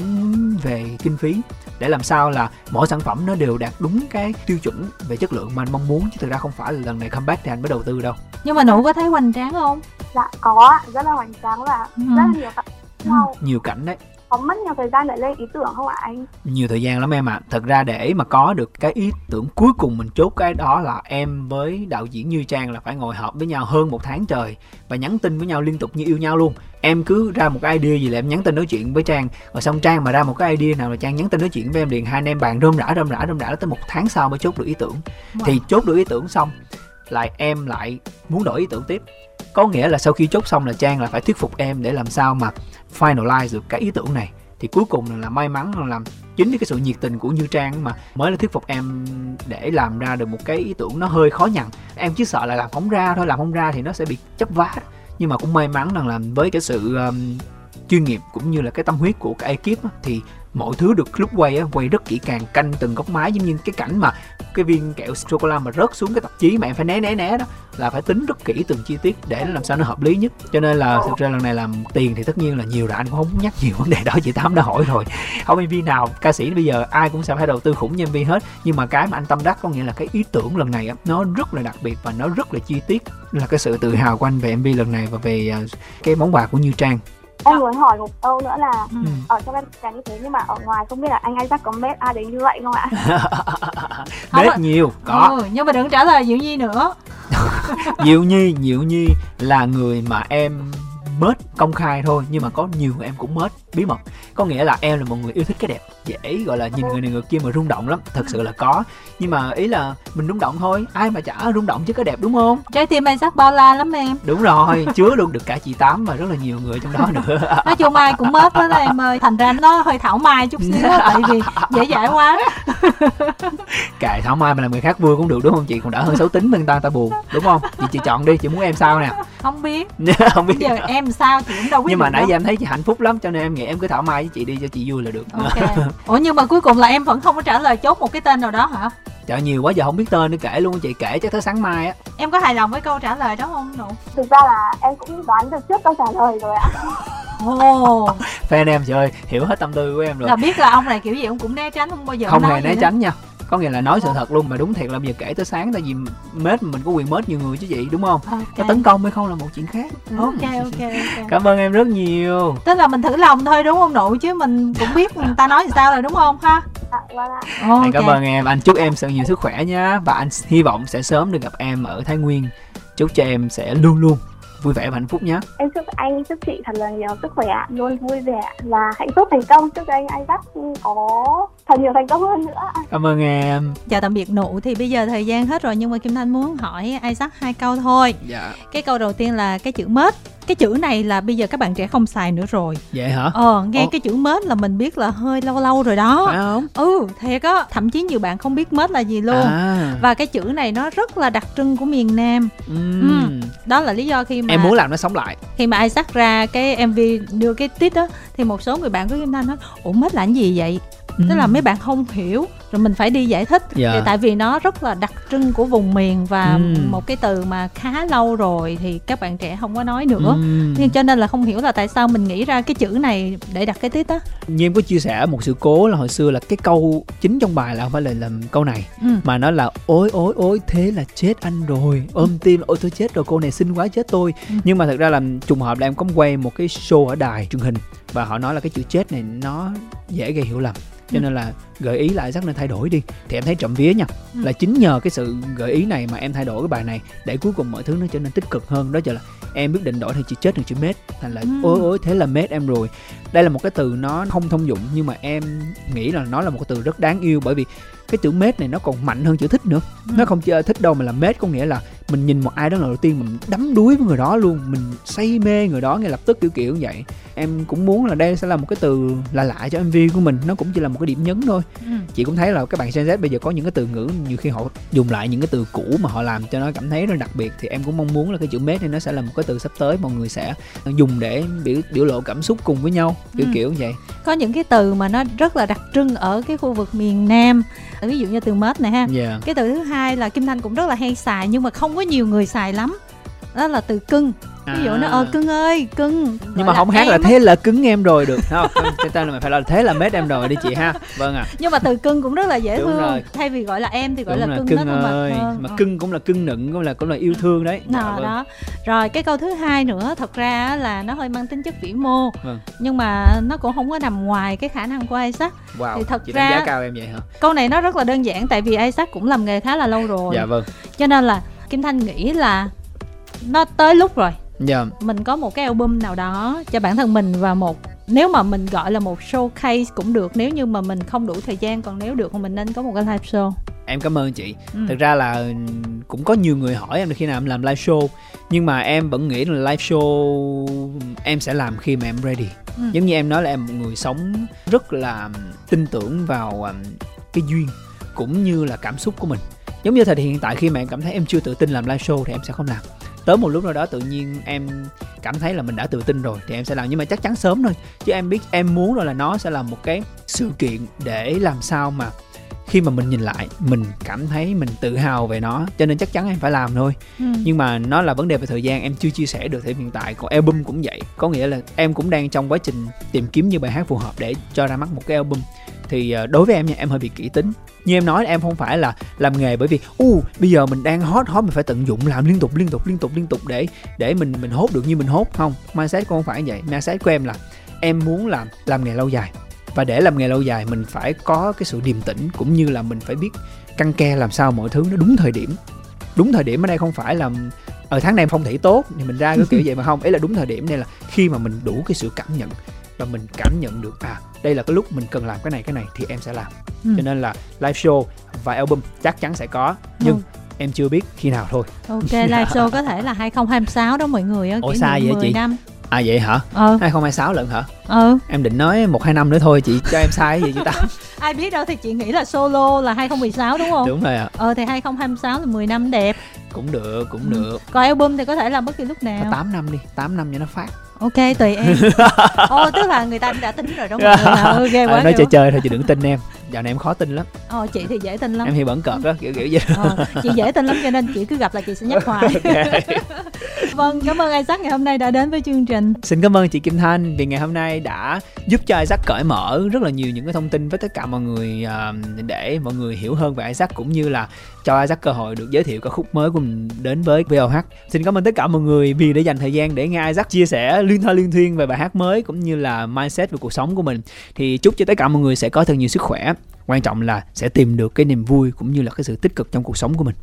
về kinh phí để làm sao là mỗi sản phẩm nó đều đạt đúng cái tiêu chuẩn về chất lượng mà anh mong muốn chứ thực ra không phải là lần này comeback thì anh mới đầu tư đâu nhưng mà nụ có thấy hoành tráng không dạ có rất là hoành tráng và ừ. rất là nhiều cảnh ừ. nhiều cảnh đấy có mất nhiều thời gian để lên ý tưởng không ạ anh? Nhiều thời gian lắm em ạ. À. thật ra để mà có được cái ý tưởng cuối cùng mình chốt cái đó là em với đạo diễn như trang là phải ngồi họp với nhau hơn một tháng trời và nhắn tin với nhau liên tục như yêu nhau luôn. Em cứ ra một cái idea gì là em nhắn tin nói chuyện với trang. Rồi xong trang mà ra một cái idea nào là trang nhắn tin nói chuyện với em liền hai anh em bàn rơm rã rơm rã rơm rã tới một tháng sau mới chốt được ý tưởng. Wow. thì chốt được ý tưởng xong lại em lại muốn đổi ý tưởng tiếp. Có nghĩa là sau khi chốt xong là trang là phải thuyết phục em để làm sao mà finalize được cái ý tưởng này thì cuối cùng là may mắn là làm chính cái sự nhiệt tình của như trang mà mới là thuyết phục em để làm ra được một cái ý tưởng nó hơi khó nhằn. Em chỉ sợ là làm không ra thôi làm không ra thì nó sẽ bị chấp vá. Nhưng mà cũng may mắn rằng là với cái sự um, chuyên nghiệp cũng như là cái tâm huyết của cái ekip á, thì mọi thứ được lúc quay á, quay rất kỹ càng canh từng góc máy. Giống như cái cảnh mà cái viên kẹo sô cô la mà rớt xuống cái tạp chí mà em phải né né né đó, là phải tính rất kỹ từng chi tiết để làm sao nó hợp lý nhất. Cho nên là thực ra lần này làm tiền thì tất nhiên là nhiều rồi, anh cũng không nhắc nhiều vấn đề đó, chị tám đã hỏi rồi. Không mv nào, ca sĩ bây giờ ai cũng sẽ phải đầu tư khủng như mv hết. Nhưng mà cái mà anh tâm đắc có nghĩa là cái ý tưởng lần này nó rất là đặc biệt và nó rất là chi tiết. Là cái sự tự hào của anh về mv lần này và về à, cái món quà của như trang em muốn hỏi một câu nữa là ừ. ở trong em là như thế nhưng mà ở ngoài không biết là anh Isaac có mét ai đấy như vậy không ạ? [LAUGHS] Mét nhiều có. Ừ, nhưng mà đừng trả lời Diệu Nhi nữa. [LAUGHS] Diệu Nhi Diệu Nhi là người mà em mết công khai thôi nhưng mà có nhiều người em cũng mết bí mật. Có nghĩa là em là một người yêu thích cái đẹp dễ gọi là nhìn người này người kia mà rung động lắm thật sự là có. Nhưng mà ý là mình rung động thôi ai mà chả rung động chứ có đẹp đúng không? Trái tim anh sắc bao la lắm em. Đúng rồi chứa luôn được cả chị tám và rất là nhiều người trong đó nữa. [LAUGHS] Nói chung ai cũng mết hết em ơi thành ra nó hơi thảo mai chút xíu tại vì dễ dãi quá. [LAUGHS] Kệ thảo mai mà làm người khác vui cũng được đúng không? Chị còn đỡ hơn xấu tính bên ta ta buồn đúng không? Chị chị chọn đi chị muốn em sao nè? Không biết. [LAUGHS] Không biết. Giờ em sao chị cũng đâu biết nhưng mà nãy giờ em thấy chị hạnh phúc lắm cho nên em nghĩ em cứ thảo mai với chị đi cho chị vui là được. Okay. ủa nhưng mà cuối cùng là em vẫn không có trả lời chốt một cái tên nào đó hả? Trời nhiều quá giờ không biết tên nữa kể luôn chị kể chắc tới sáng mai á. Em có hài lòng với câu trả lời đó không Nụ? Thực ra là em cũng đoán được trước câu trả lời rồi ạ Ồ. Oh. Fan em trời ơi, hiểu hết tâm tư của em rồi. Là biết là ông này kiểu gì cũng cũng né tránh không bao giờ Không hề né tránh nha có nghĩa là nói sự thật luôn mà đúng thiệt là bây giờ kể tới sáng tại vì mết mình có quyền mết nhiều người chứ chị đúng không? Okay. tấn công hay không là một chuyện khác. Ok ok ok. Cảm ơn em rất nhiều. Tức là mình thử lòng thôi đúng không nụ chứ mình cũng biết người ta nói sao rồi đúng không ha? Dạ, vâng. Okay. cảm ơn em. Anh chúc em sự nhiều sức khỏe nha. Và anh hy vọng sẽ sớm được gặp em ở thái nguyên. Chúc cho em sẽ luôn luôn vui vẻ và hạnh phúc nhé. Em chúc anh chúc chị thật là nhiều sức khỏe luôn vui vẻ và hạnh phúc thành công. Chúc anh anh rất có thật nhiều thành công hơn nữa. Cảm ơn em. Chào tạm biệt nụ. Thì bây giờ thời gian hết rồi nhưng mà kim thanh muốn hỏi Isaac hai câu thôi. Dạ. Cái câu đầu tiên là cái chữ mết cái chữ này là bây giờ các bạn trẻ không xài nữa rồi vậy hả ờ nghe Ồ. cái chữ mết là mình biết là hơi lâu lâu rồi đó phải không ừ thiệt á thậm chí nhiều bạn không biết mết là gì luôn à. và cái chữ này nó rất là đặc trưng của miền nam uhm. ừ. đó là lý do khi mà em muốn làm nó sống lại khi mà Isaac ra cái mv đưa cái tít đó thì một số người bạn của kim thanh nói ủa mết là cái gì vậy ừ. tức là mấy bạn không hiểu rồi mình phải đi giải thích dạ. tại vì nó rất là đặc trưng của vùng miền và ừ. một cái từ mà khá lâu rồi thì các bạn trẻ không có nói nữa ừ. nhưng cho nên là không hiểu là tại sao mình nghĩ ra cái chữ này để đặt cái tít á như em có chia sẻ một sự cố là hồi xưa là cái câu chính trong bài là không phải là làm câu này ừ. mà nó là ối ối ối thế là chết anh rồi ôm ừ. tim ôi tôi chết rồi cô này xinh quá chết tôi ừ. nhưng mà thật ra là trùng hợp là em có quay một cái show ở đài truyền hình và họ nói là cái chữ chết này nó dễ gây hiểu lầm cho nên là gợi ý lại rất nên thay đổi đi thì em thấy trộm vía nha ừ. là chính nhờ cái sự gợi ý này mà em thay đổi cái bài này để cuối cùng mọi thứ nó trở nên tích cực hơn đó giờ là em quyết định đổi thành chữ chết thành chữ mết thành là ừ. ôi ôi thế là mết em rồi đây là một cái từ nó không thông dụng nhưng mà em nghĩ là nó là một cái từ rất đáng yêu bởi vì cái chữ mết này nó còn mạnh hơn chữ thích nữa ừ. nó không chỉ thích đâu mà là mết có nghĩa là mình nhìn một ai đó lần đầu tiên mình đắm đuối với người đó luôn mình say mê người đó ngay lập tức kiểu kiểu như vậy em cũng muốn là đây sẽ là một cái từ là lạ cho mv của mình nó cũng chỉ là một cái điểm nhấn thôi ừ. chị cũng thấy là các bạn Gen Z bây giờ có những cái từ ngữ nhiều khi họ dùng lại những cái từ cũ mà họ làm cho nó cảm thấy rất đặc biệt thì em cũng mong muốn là cái chữ mết này nó sẽ là một cái từ sắp tới mọi người sẽ dùng để biểu biểu lộ cảm xúc cùng với nhau kiểu ừ. kiểu như vậy có những cái từ mà nó rất là đặc trưng ở cái khu vực miền Nam ví dụ như từ mết này ha yeah. Dạ. cái từ thứ hai là Kim Thanh cũng rất là hay xài nhưng mà không có nhiều người xài lắm. Đó là từ cưng. Ví dụ à. nó ờ cưng ơi cưng. Nhưng mà không hát là thế là cứng em rồi được không? Cái tên là mày phải là thế là mết em rồi đi chị ha. Vâng à nhưng mà từ cưng cũng rất là dễ Đúng thương. rồi. thay vì gọi là em thì gọi Đúng là cưng, cưng đó ơi. mà mà cưng cũng là cưng nựng cũng là cũng là yêu thương đấy. Đó, dạ, vâng. đó. Rồi cái câu thứ hai nữa thật ra là nó hơi mang tính chất vĩ mô. Vâng. nhưng mà nó cũng không có nằm ngoài cái khả năng của Isaac. Wow. thì thật chị ra giá cao em vậy hả? câu này nó rất là đơn giản tại vì Isaac cũng làm nghề khá là lâu rồi. Dạ vâng. Cho nên là Kim Thanh nghĩ là nó tới lúc rồi. Dạ. Mình có một cái album nào đó cho bản thân mình và một nếu mà mình gọi là một showcase cũng được nếu như mà mình không đủ thời gian còn nếu được thì mình nên có một cái live show. Em cảm ơn chị. Ừ. thực ra là cũng có nhiều người hỏi em khi nào em làm live show nhưng mà em vẫn nghĩ là live show em sẽ làm khi mà em ready. Ừ. giống như em nói là em một người sống rất là tin tưởng vào um, cái duyên cũng như là cảm xúc của mình giống như thời hiện tại khi mà em cảm thấy em chưa tự tin làm live show thì em sẽ không làm. Tới một lúc nào đó tự nhiên em cảm thấy là mình đã tự tin rồi thì em sẽ làm. Nhưng mà chắc chắn sớm thôi chứ em biết em muốn rồi là nó sẽ là một cái sự kiện để làm sao mà khi mà mình nhìn lại mình cảm thấy mình tự hào về nó. Cho nên chắc chắn em phải làm thôi. Ừ. nhưng mà nó là vấn đề về thời gian em chưa chia sẻ được thời hiện tại. Còn album cũng vậy. Có nghĩa là em cũng đang trong quá trình tìm kiếm những bài hát phù hợp để cho ra mắt một cái album thì ờ, đối với em nha em hơi bị kỹ tính. Như em nói em không phải là làm nghề bởi vì u bây giờ mình đang hot hot mình phải tận dụng làm liên tục liên tục liên tục liên tục để để mình mình hốt được như mình hốt. Không mindset của không phải vậy. Mindset của em là em muốn làm làm nghề lâu dài. Và để làm nghề lâu dài mình phải có cái sự điềm tĩnh cũng như là mình phải biết căng ke làm sao mọi thứ nó đúng thời điểm. Đúng thời điểm ở đây không phải là ở tháng này phong thủy tốt thì mình ra cái kiểu [LAUGHS] vậy mà không. Ấy là đúng thời điểm này là khi mà mình đủ cái sự cảm nhận và mình cảm nhận được à đây là cái lúc mình cần làm cái này cái này thì em sẽ làm. Ừ. cho nên là live show và album chắc chắn sẽ có nhưng ừ. em chưa biết khi nào thôi. Ok live [LAUGHS] show có thể là 2026 đó mọi người Ủa xa vậy chị? năm. À vậy hả? Ừ. 2026 lận hả? Ừ. Em định nói một hai năm nữa thôi chị cho em sai gì chị ta? [LAUGHS] Ai biết đâu thì chị nghĩ là solo là 2016 đúng không? Đúng rồi ạ. Ờ thì 2026 là 10 năm đẹp. Cũng được cũng ừ. được. Còn album thì có thể làm bất kỳ lúc nào. 8 năm đi 8 năm cho nó phát ok tùy em. [LAUGHS] Ồ tức là người ta đã tính rồi đúng không [LAUGHS] ok quá à, nói chơi chơi thôi chị đừng tin em. Dạo này em khó tin lắm. Ờ chị thì dễ tin lắm. Em thì bẩn cợt đó kiểu kiểu vậy. Ờ, chị dễ tin lắm cho nên chị cứ gặp là chị sẽ nhắc hoài. [LAUGHS] Vâng cảm ơn Isaac ngày hôm nay đã đến với chương trình. Xin cảm ơn chị Kim Thanh vì ngày hôm nay đã giúp cho Isaac cởi mở rất là nhiều những cái thông tin với tất cả mọi người uh, để mọi người hiểu hơn về Isaac cũng như là cho Isaac cơ hội được giới thiệu ca khúc mới của mình đến với VOH xin cảm ơn tất cả mọi người vì đã dành thời gian để nghe Isaac chia sẻ liên thoa liên thuyên về bài hát mới cũng như là mindset về cuộc sống của mình. Thì chúc cho tất cả mọi người sẽ có thật nhiều sức khỏe. Quan trọng là sẽ tìm được cái niềm vui cũng như là cái sự tích cực trong cuộc sống của mình.